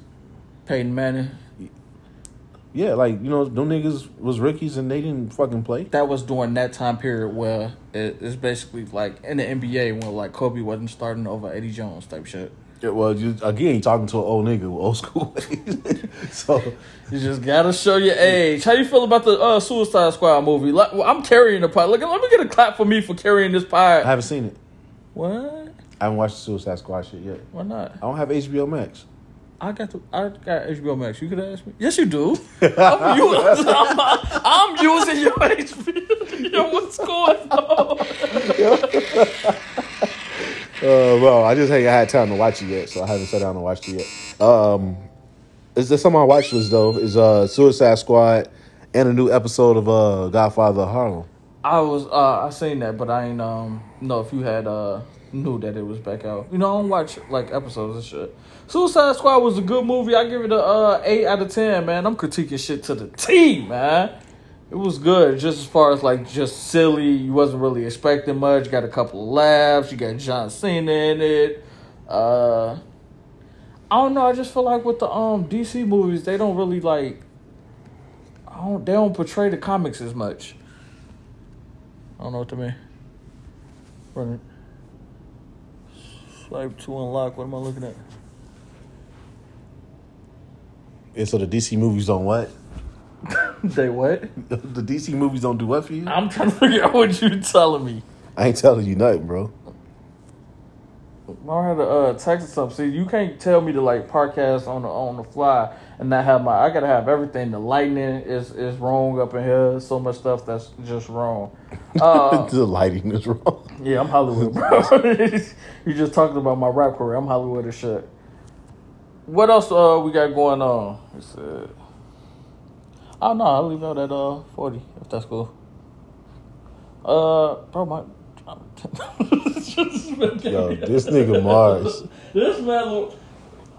Peyton Manning. yeah, like you know, them niggas was rookies and they didn't fucking play. That was during that time period where it, it's basically like in the NBA when like Kobe wasn't starting over Eddie Jones type shit. Yeah, well, you, again, you talking to an old nigga with old school. so You just gotta show your age. How you feel about the uh, Suicide Squad movie? Like, well, I'm carrying the pod. Look, let me get a clap for me for carrying this pie. I haven't seen it. What? I haven't watched the Suicide Squad shit yet. Why not? I don't have HBO Max. I got the I got HBO Max. You could ask me. Yes, you do. I'm, using, I'm, I'm using your HBO. Yo, what's going on? Uh, well, I just ain't had time to watch it yet, so I haven't sat down and watched it yet. Um, is there something on my watch list though? Is uh Suicide Squad and a new episode of uh Godfather of Harlem. I was uh I seen that, but I ain't um know if you had uh knew that it was back out. You know, I don't watch like episodes and shit. Suicide Squad was a good movie. I give it a uh, eight out of ten, man. I'm critiquing shit to the T, man. It was good, just as far as like just silly. You wasn't really expecting much. Got a couple of laughs. You got John Cena in it. Uh, I don't know. I just feel like with the um DC movies, they don't really like. I don't. They don't portray the comics as much. I don't know what to mean. Run it. Swipe to unlock. What am I looking at? And so the DC movies don't what? they what? the DC movies don't do what for you? I'm trying to figure out what you telling me. I ain't telling you nothing, bro. I had to uh, text or something. See, you can't tell me to like podcast on the on the fly and not have my. I gotta have everything. The lightning is is wrong up in here. So much stuff that's just wrong. Uh, the lighting is wrong. yeah, I'm Hollywood, bro. you just talking about my rap career. I'm Hollywood as shit. What else uh we got going on? It said, oh no, I'll leave out at uh forty if that's cool. Uh, bro, my. Yo, this nigga Mars. This man.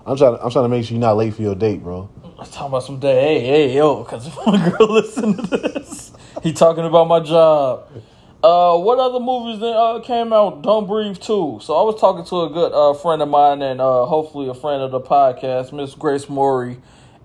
I'm trying. I'm trying to make sure you're not late for your date, bro. I'm talking about some day. Hey, hey, yo, because if my girl listen to this, he talking about my job. Uh, what other movies that uh, came out? Don't Breathe 2. So I was talking to a good uh, friend of mine and uh, hopefully a friend of the podcast, Miss Grace Morey.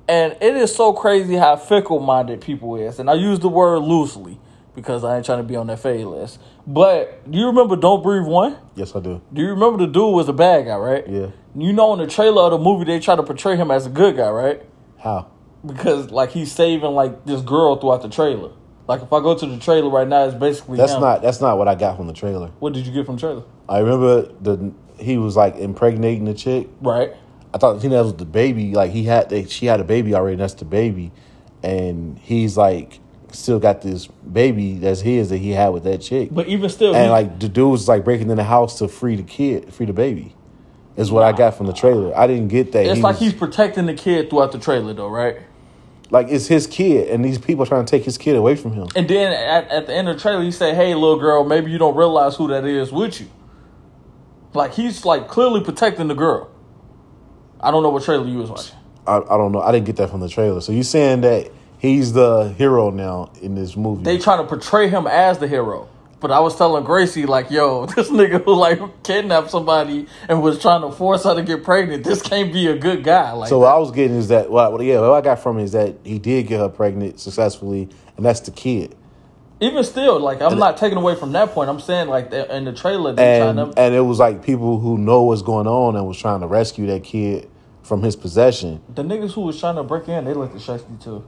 And it is so crazy how fickle-minded people is. And I use the word loosely because I ain't trying to be on that fade list. But do you remember Don't Breathe 1? Yes, I do. Do you remember the dude was a bad guy, right? Yeah. You know in the trailer of the movie they try to portray him as a good guy, right? How? because like he's saving like this girl throughout the trailer. Like if I go to the trailer right now, it's basically That's him. not. That's not what I got from the trailer. What did you get from the trailer? I remember the he was like impregnating the chick. Right. I thought he that was the baby. Like he had, they, she had a baby already. And that's the baby, and he's like still got this baby that's his that he had with that chick. But even still, and he- like the dude was like breaking in the house to free the kid, free the baby. Is what I got from the trailer. I didn't get that. it's he like was- he's protecting the kid throughout the trailer, though, right? like it's his kid, and these people are trying to take his kid away from him. And then at, at the end of the trailer, he say, "Hey, little girl, maybe you don't realize who that is with you." Like he's like clearly protecting the girl. I don't know what trailer you was watching. I, I don't know. I didn't get that from the trailer. So you saying that he's the hero now in this movie? They trying to portray him as the hero. But I was telling Gracie, like, yo, this nigga who like kidnapped somebody and was trying to force her to get pregnant. This can't be a good guy. Like, so what I was getting is that well, yeah, what I got from it is that he did get her pregnant successfully, and that's the kid. even still, like, I'm not taking away from that point. I'm saying, like, in the trailer, they And trying to. and it was like people who know what's going on and was trying to rescue that kid from his possession. The niggas who was trying to break in, they looked at Shakespeare too.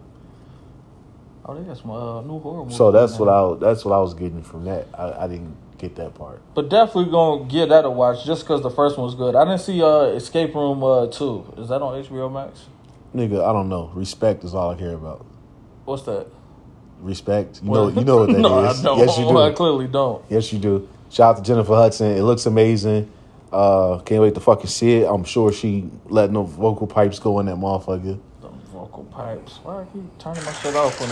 Oh, they got some uh, new horror movies. So that's what. I that's what I was getting from that. I, I didn't get that part. But definitely gonna give that a watch just because the first one was good. I didn't see uh, Escape Room uh, 2. Is that on HBO Max? Nigga, I don't know. Respect is all I care about. What's that? Respect. You know, you know what that is. no, I don't. Yes, you do. I clearly don't. Yes, you do. Shout out to Jennifer Hudson. It looks amazing. Uh, can't wait to fucking see it. I'm sure she letting the vocal pipes go in that motherfucker. The vocal pipes. Why I keep turning my shit off when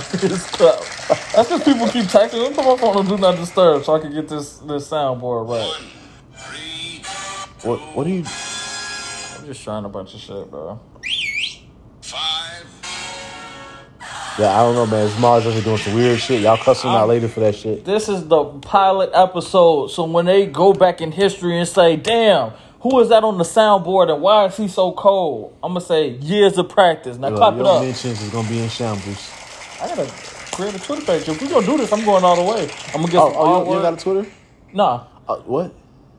see this stuff? That's because people keep texting. Let me put my phone on do not disturb so I can get this this soundboard right. What? What are you? I'm just trying a bunch of shit, bro. Yeah, I don't know, man. Smalls over doing some weird shit. Y'all cussing out later for that shit. This is the pilot episode, so when they go back in history and say, "Damn, who is that on the soundboard and why is he so cold?" I'm gonna say years of practice. Now Yo, clap it your up. mentions is gonna be in shambles. I gotta create a Twitter page. If we gonna do this, I'm going all the way. I'm gonna get Oh, some oh you, you got a Twitter? Nah, Uh, what?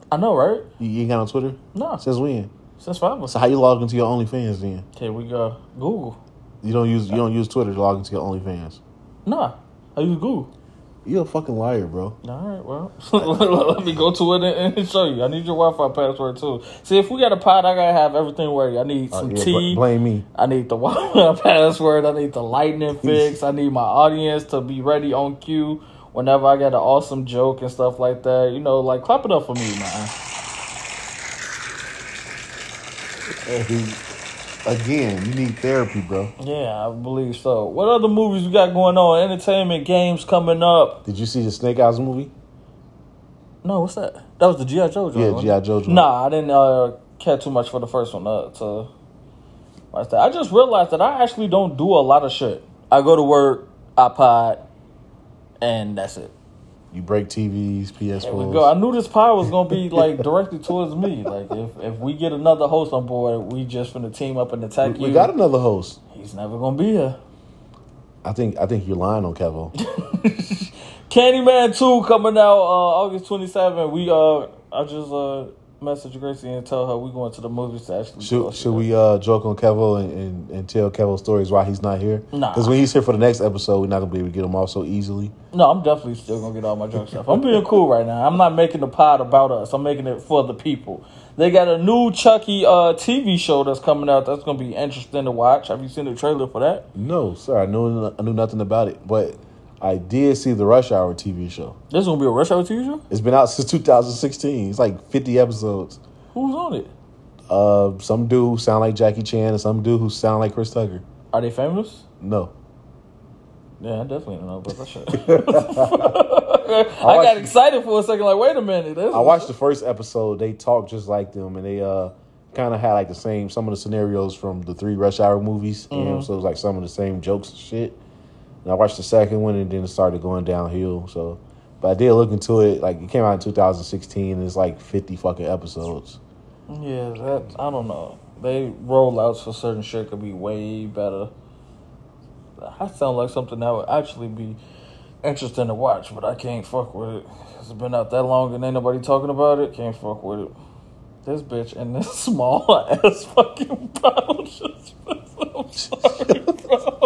I know, right? You, you ain't got no Twitter? Nah, Since when? since forever. So how you log into your OnlyFans then? Okay, we go. Google. You don't use you don't use Twitter to log into your OnlyFans. Nah, I use Google. You're a fucking liar, bro. All right, well, let me go to it and, show you. I need your Wi-Fi password too. See, if we got a pod, I gotta have everything ready. I need Uh, some yeah, bl- tea. blame me. I need the Wi-Fi password. I need the lightning fix. I need my audience to be ready on cue whenever I got an awesome joke and stuff like that. You know, like clap it up for me, man. Hey, Again, you need therapy, bro. Yeah, I believe so. What other movies we got going on? Entertainment games coming up. Did you see the Snake Eyes movie? No, what's that? That was the GI Joe joint. Yeah, G.I. Joe joint. Nah, I didn't uh, care too much for the first one. Uh, to watch that. I just realized that I actually don't do a lot of shit. I go to work, I pod, and that's it. You break TVs, PS4s. There we go. I knew this pod was gonna be like directed towards me. Like if, if we get another host on board, we just finna team up and attack We you. We got another host. He's never gonna be here. I think I think you're lying on Kevo. Candyman 2 coming out uh, August 27. We uh I just uh message Gracie and tell her we going to the movies to actually Should should we uh, joke on Kevo and, and, and tell Kevo stories why he's not here? Nah. Because when he's here for the next episode, we're not gonna be able to get him off so easily. No, I'm definitely still gonna get all my drunk stuff. I'm being cool right now. I'm not making the pod about us. I'm making it for the people. They got a new Chucky uh TV show that's coming out. That's gonna be interesting to watch. Have you seen the trailer for that? No, sir, I knew I knew nothing about it, but I did see the Rush Hour TV show. This is gonna be a Rush Hour TV show. It's been out since 2016. It's like 50 episodes. Who's on it? Uh, some dude who sound like Jackie Chan and some dude who sound like Chris Tucker. Are they famous? No, Yeah, I definitely don't know about that shit. I, got watched- excited for a second. Like, wait a minute. I watched the first episode. They talk just like them, and they uh kind of had like the same some of the scenarios from the three Rush Hour movies. You know, so it was like some of the same jokes and shit. And I watched the second one, and then it started going downhill. So, but I did look into it. Like it came out in 2016, and it's like 50 fucking episodes. Yeah, that I don't know. They rollouts for certain shit could be way better. That sound like something that would actually be interesting to watch, but I can't fuck with it. It's been out that long and ain't nobody talking about it. Can't fuck with it. This bitch in this small ass fucking just. I'm sorry, bro.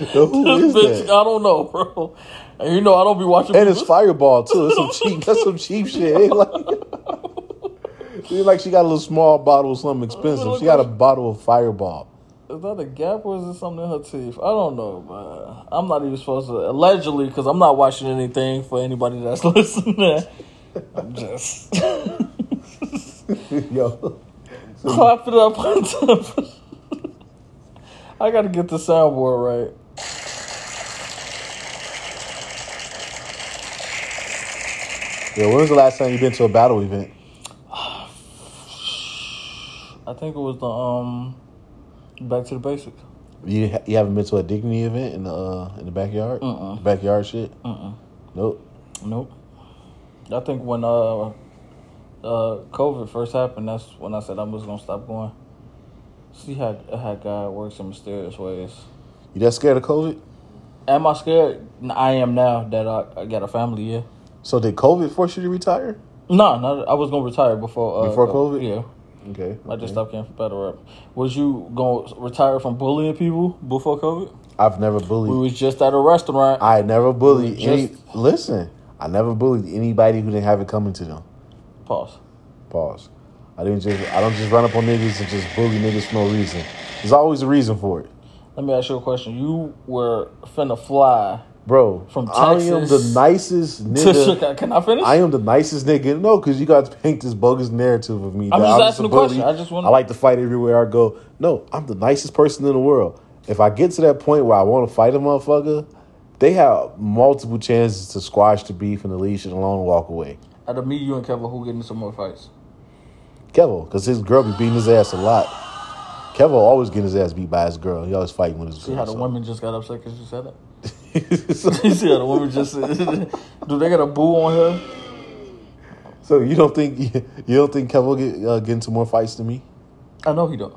Yo, who is bitch, that? I don't know, bro. And you know I don't be watching. And it's Fireball too. It's some cheap. That's some cheap shit. It ain't like, it ain't like she got a little small bottle of something expensive. She got a bottle of Fireball. Is that a gap or is it something in her teeth? I don't know, man. I'm not even supposed to. Allegedly, because I'm not watching anything for anybody that's listening. I'm just Yo, clap it up on top. I gotta get the soundboard right. Yo, when was the last time you've been to a battle event? I think it was the um, back to the basics. You you haven't been to a dignity event in the uh, in the backyard? Uh-uh. Backyard shit? Uh-uh. Nope. Nope. I think when uh, uh, COVID first happened, that's when I said I was gonna stop going. See how how God works in mysterious ways. You that scared of COVID? Am I scared? I am now that I, I got a family. Yeah. So did COVID force you to retire? No, no, I was gonna retire before. Uh, Before COVID? Yeah, Okay. I just okay. stopped getting better rep. Was you gonna retire from bullying people before COVID? I've never bullied. We was just at a restaurant. I never bullied We any. just- Listen, I never bullied anybody who didn't have it coming to them. Pause. Pause. I didn't just. I don't just run up on niggas and just bully niggas for no reason. There's always a reason for it. Let me ask you a question. You were finna fly bro. From I am the nicest nigga. Can I finish? I am the nicest nigga. No, because you guys paint this bogus narrative of me. I'm just a asking the bully. question. I just wanna- I like to fight everywhere I go. No, I'm the nicest person in the world. If I get to that point where I want to fight a motherfucker, they have multiple chances to squash the beef and the leash and alone walk away. Out of me, you and Kevin, who get into some more fights? Kevo, because his girl be beating his ass a lot. Kevo always getting his ass beat by his girl. He always fighting with his See girl. how the so. women just got upset because you said that? you see how the woman just said, do they got a boo on her? So you don't think you don't think Kevo get uh, get into more fights than me? I know he don't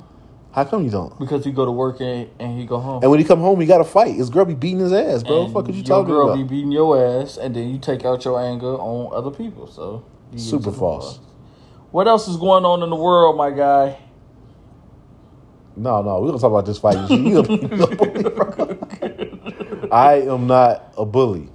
How come you don't? because he go to work and, and he go home. And when he come home, he got to fight. His girl be beating his ass, bro. And Fuck, you your talking girl about? be beating your ass, and then you take out your anger on other people. So Super to false. What else is going on in the world, my guy? No, no, we're gonna talk about this fight. You a- you a bully, bro. I am not a bully.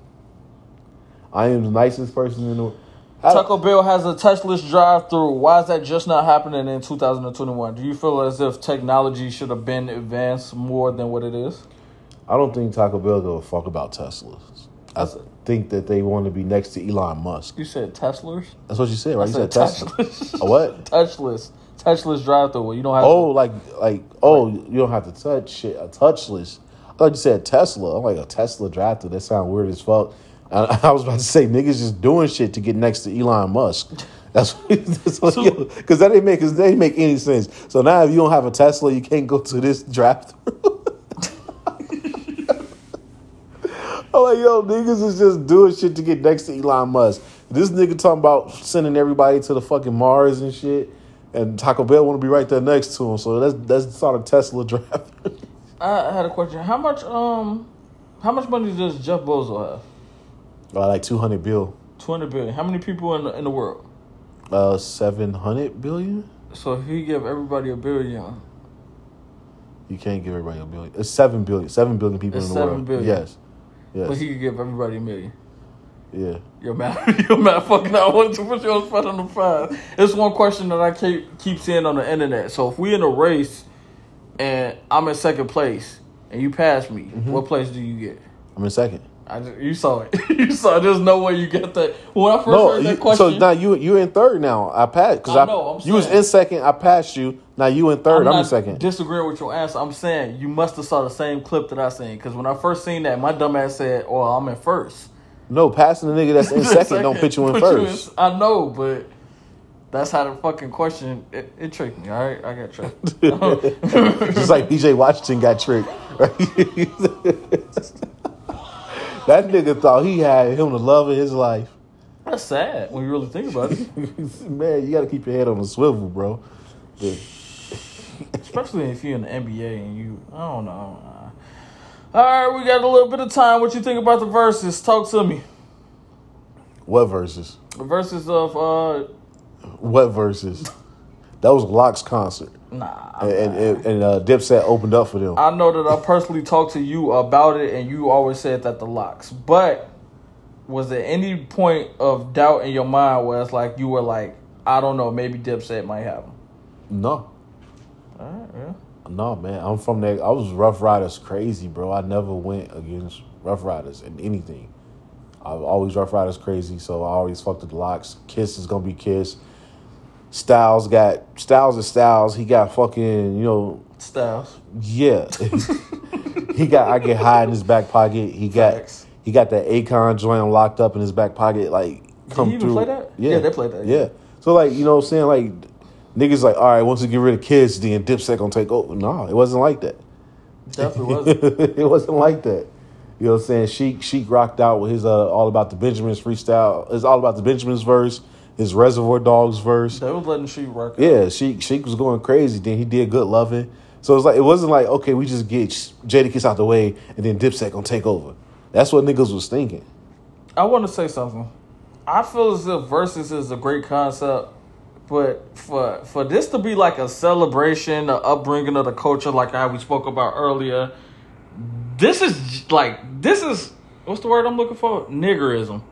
I am the nicest person in the world. I- Taco Bell has a touchless drive-through. Why is that just not happening in 2021? Do you feel as if technology should have been advanced more than what it is? I don't think Taco Bell give a fuck about Teslas. I think that they want to be next to Elon Musk. You said Teslas. That's what you said, right? I You said said Tesla. touchless. A what? touchless, touchless drive-through. You don't have. Oh, to, like like oh, you don't have to touch shit. A touchless. I thought you said Tesla. I'm like a Tesla drafter. That sound weird as fuck. And I was about to say niggas just doing shit to get next to Elon Musk. That's because that didn't make that didn't make any sense. So now if you don't have a Tesla, you can't go to this draft. I'm like, yo, niggas is just doing shit to get next to Elon Musk. This nigga talking about sending everybody to the fucking Mars and shit, and Taco Bell want to be right there next to him. So that's that's sort of Tesla draft. I had a question. How much um, how much money does Jeff Bezos have? uh, like two hundred bill, Two hundred billion. How many people in the, in the world? uh, seven hundred billion. So if he give everybody a billion, You can't give everybody a billion. It's seven billion. Seven billion people It's in the seven world. billion. Yes, yes, but he could give everybody a million. yeah. You're mad. You're mad. Fucking. I wanted to put you on spot on the five. It's one question that I keep keep seeing on the internet. So if we in a race, and I'm in second place, and you pass me, Mm-hmm. what place do you get? I'm in second. I just, you saw it. you saw. It. There's no way you get that. When I first No, heard you, that question, so now you you in third now. I passed because I I, know, I'm you was in second. I passed you. Now you in 3rd I'm, in not second. Disagree with your answer. I'm saying you must have saw the same clip that I seen. Because when I first seen that, my dumb ass said, "Oh, I'm in first. No, passing the nigga that's in second, don't put you in Put first. I know, but that's how the fucking question it, it tricked me. All right, I got tricked. Just like PJ Washington got tricked. that nigga thought he had him the love of his life. that's sad when you really think about it. Man, you got to keep your head on the swivel, bro. Yeah. Especially if you're in the NBA and you, I don't know. All right, we got a little bit of time. What you think about the verses? Talk to me. What verses? The verses of uh, What verses? That was LOX concert, nah. and and, and uh, Dipset opened up for them. I know that I personally talked to you about it, and you always said that the LOX. But was there any point of doubt in your mind where it's like you were like, I don't know, maybe Dipset might have them? No, All right, yeah. no, man. I'm from there. I was Ruff Ryders crazy, bro. I never went against Ruff Ryders in anything. I've always Ruff Ryders crazy, so I always fucked with the LOX. Kiss is gonna be Kiss. Styles got Styles and Styles. He got fucking you know Styles. yeah. he got I get high in his back pocket. He got Facts. he got that Akon joint locked up in his back pocket. Like come he even through. play that? Yeah, Yeah, they played that, Yeah. yeah. So like you know what I'm saying like niggas like all right once we get rid of kids then Dipset gonna take over. No, it wasn't like that. Definitely wasn't. it wasn't like that. You know what I'm saying? Sheek Sheek rocked out with his uh, all about the Benjamins freestyle. It's all about the Benjamins verse, his Reservoir Dogs verse. they was letting she work. Yeah, she Sheek was going crazy. Then he did good loving. So it's like it wasn't like okay, we just get Jadakiss out the way and then Dipset gonna take over. That's what niggas was thinking. I want to say something. I feel as if versus is a great concept, but for for this to be like a celebration, the upbringing of the culture, like how we spoke about earlier, this is like this is what's the word I'm looking for? Niggerism.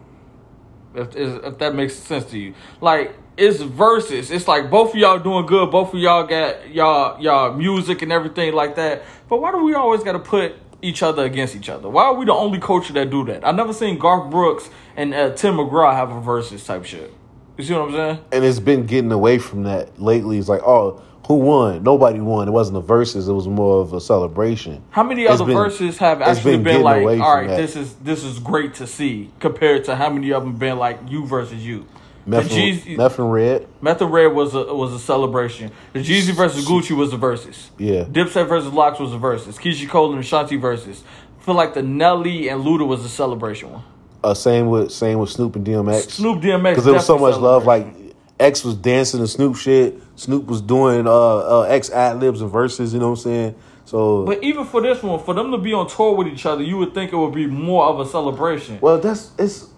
If if that makes sense to you, like it's verses. It's like both of y'all doing good. Both of y'all got y'all y'all music and everything like that. But why do we always got to put each other against each other? Why are we the only culture that do that? I never seen Garth Brooks and uh, Tim McGraw have a versus type shit. You see what I'm saying? and it's been getting away from that lately. It's like, oh, who won? Nobody won. It wasn't a versus. It was more of a celebration. How many It's other been- verses have actually been been, like, all that. this is this is great to see compared to how many of them been like you versus you? Meth and, Jeezy, Meth and Red. Meth and Red was a was a celebration. The Jeezy versus Gucci was a versus. Yeah. Dipset versus LOX was a versus. Keyshia Cole and Ashanti versus. I feel like the Nelly and Luda was a celebration one. Uh, same with same with Snoop and DMX. Snoop DMX because there was so much love. Like. X was dancing to Snoop shit. Snoop was doing uh, uh X ad libs and verses. You know what I'm saying? So But even for this one, for them to be on tour with each other, you would think it would be more of a celebration. well, that's it's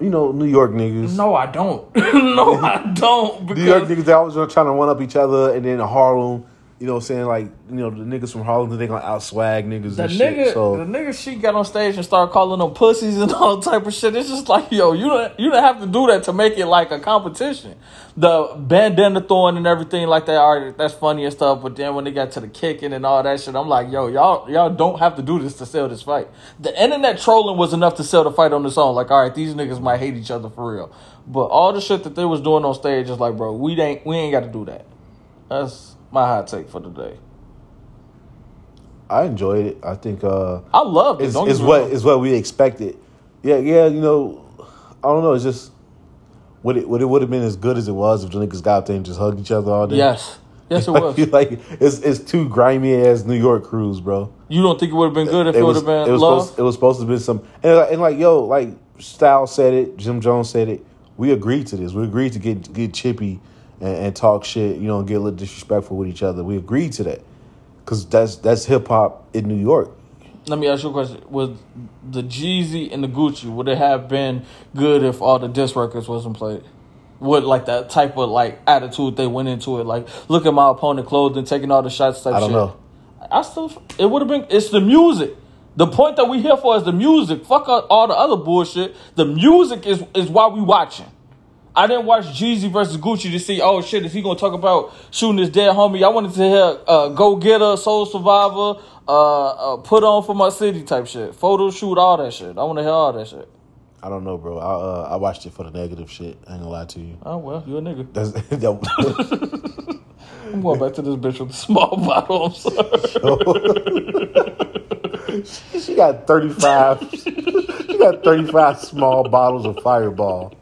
you know New York niggas. No, I don't. no, I don't. New York niggas they always trying to one up each other, and then Harlem. You know what I'm saying? Like you know the niggas from Harlem they gonna out swag niggas the and nigga, shit. So the nigga, she got on stage and started calling them pussies and all type of shit. It's just like, yo, you don't, you don't have to do that to make it like a competition. The bandana throwing and everything like that, all right, that's funny and stuff. But then when they got to the kicking and all that shit, I'm like, yo, y'all, y'all don't have to do this to sell this fight. The internet trolling was enough to sell the fight on its own. Like, all right, these niggas might hate each other for real. But all the shit that they was doing on stage is like, bro, we ain't, we ain't got to do that. That's my hot take for the day. I enjoyed it. I think uh I loved it. it's, Don't it's what wrong. is what we expected. Yeah, yeah. You know, I don't know. It's just would it would it would have been as good as it was if the niggas got there and just hugged each other all day. Yes. Yes, it was. like it's it's too grimy as New York crews, bro. You don't think it would have been good if it, would was have been it was love? supposed it was supposed to be some and like, and like yo like Style said it, Jim Jones said it. We agreed to this. We agreed to get get chippy and, and talk shit. You know, get a little disrespectful with each other. We agreed to that because that's that's hip hop in New York. Let me ask you a question: Was the Jeezy and the Gucci would it have been good if all the disc records wasn't played? Would like that type of like attitude they went into it? Like, look at my opponent clothed and taking all the shots. Type I don't shit. know. I still, it would have been. It's the music. The point that we here for is the music. Fuck all the other bullshit. The music is is why we watching. I didn't watch Jeezy versus Gucci to see, oh shit, is he gonna talk about shooting his dead homie? I wanted to hear uh, Go Getter, Soul Survivor, uh, uh, Put On for My City type shit. Photo shoot, all that shit. I wanna hear all that shit. I don't know, bro. I uh, I watched it for the negative shit. I ain't gonna lie to you. Oh well, you a nigga. That's that, I'm going back to this bitch with the small bottle. I'm sorry. she got thirty five. she got thirty five small bottles of Fireball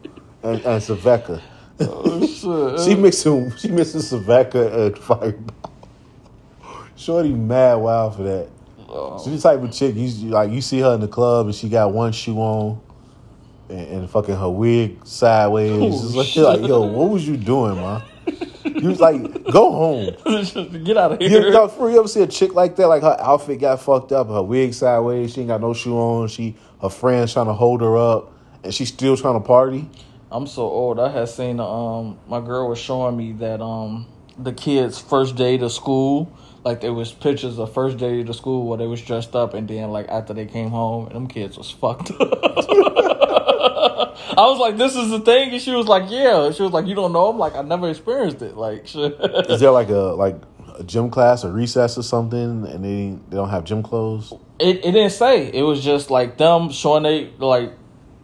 and and Svedka. oh, shit. She mixing she mixing Svedka and Fireball. Shorty mad wild for that. Oh. She's the type of chick you like. You see her in the club and she got one shoe on, and, and fucking her wig sideways. Oh, like, shit. like, yo, what was you doing, man? You was like, go home. Get out of You, here. no, for you ever see a chick like that? Like her outfit got fucked up, her wig sideways. She ain't got no shoe on. She her friends trying to hold her up, and she's still trying to party. I'm so old. I had seen um my girl was showing me that um the kids' first day to school, like there was pictures of first day to school where they was dressed up, and then like after they came home, and them kids was fucked up. I was like, "This is the thing," and she was like, "Yeah." She was like, "You don't know?" I'm like, "I never experienced it." Like, shit. Is there like a like a gym class or recess or something, and they they don't have gym clothes? It it didn't say. It was just like them showing they like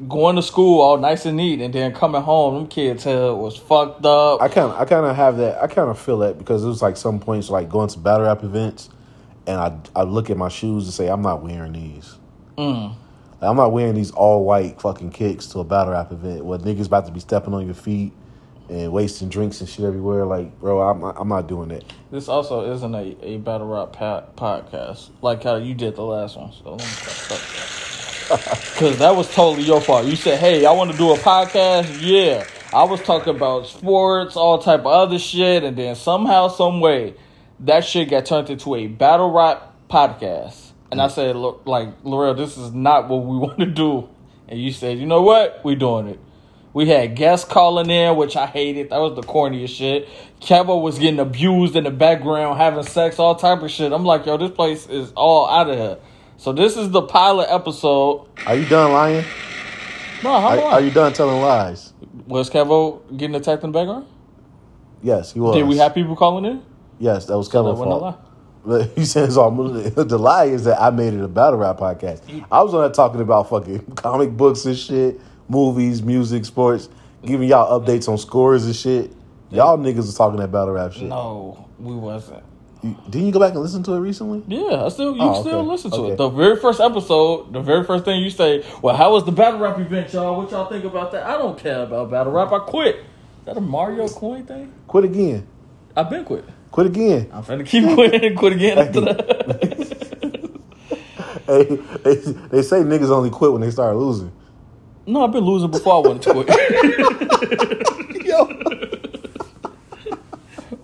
going to school all nice and neat, and then coming home, them kids' head was fucked up. I kind of I kind of have that. I kind of feel that because it was like some points like going to battle rap events, and I I look at my shoes and say I'm not wearing these. Mm. Like, I'm not wearing these all white fucking kicks to a battle rap event where niggas about to be stepping on your feet and wasting drinks and shit everywhere. Like, bro, I'm not, I'm not doing that. This also isn't a, a battle rap pa- podcast like how you did the last one. So let me Because that was totally your fault. You said, "Hey, I want to do a podcast." Yeah, I was talking about sports, all type of other shit, and then somehow, some way, that shit got turned into a battle rap podcast. And I mm. said, "Look, like Larell, this is not what we want to do." And you said, "You know what? We doing it." We had guests calling in, which I hated. That was the corniest shit. Kevo was getting abused in the background, having sex, all type of shit. I'm like, yo, this place is all out of here. So this is the pilot episode. Are you done lying? No, how Are, long? are you done telling lies? Was Kevo getting attacked in the background? Yes, he was. Did we have people calling in? Yes, that was Kevin's wasn't fault. But he says all the lie is that I made it a battle rap podcast. I was on there talking about fucking comic books and shit, movies, music, sports, giving y'all updates on scores and shit. Y'all niggas was talking that battle rap shit. No, we wasn't. You- didn't you go back and listen to it recently? Yeah, I still you Oh, still okay. listen to Okay. it. The very first episode, the very first thing you say, "Well, how was the battle rap event, y'all? What y'all think about that?" I don't care about battle rap. I quit. Is that a Mario coin thing? Quit again. I've been quit. Quit again. I'm finna keep quitting and quit again after that. Hey, they, they say niggas only quit when they start losing. no, I've been losing before I wanted to quit. Yo,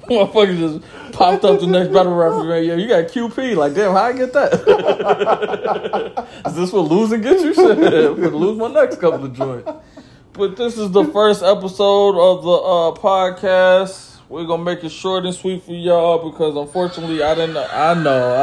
Motherfucker just popped up the next battle rap event. Yo, you got QP. Like, damn, how I get that? is this what losing gets you? Shit, I'm lose my next couple of joints. But this is the first episode of the uh, podcast. We're gonna make it short and sweet for y'all because unfortunately I didn't. I know.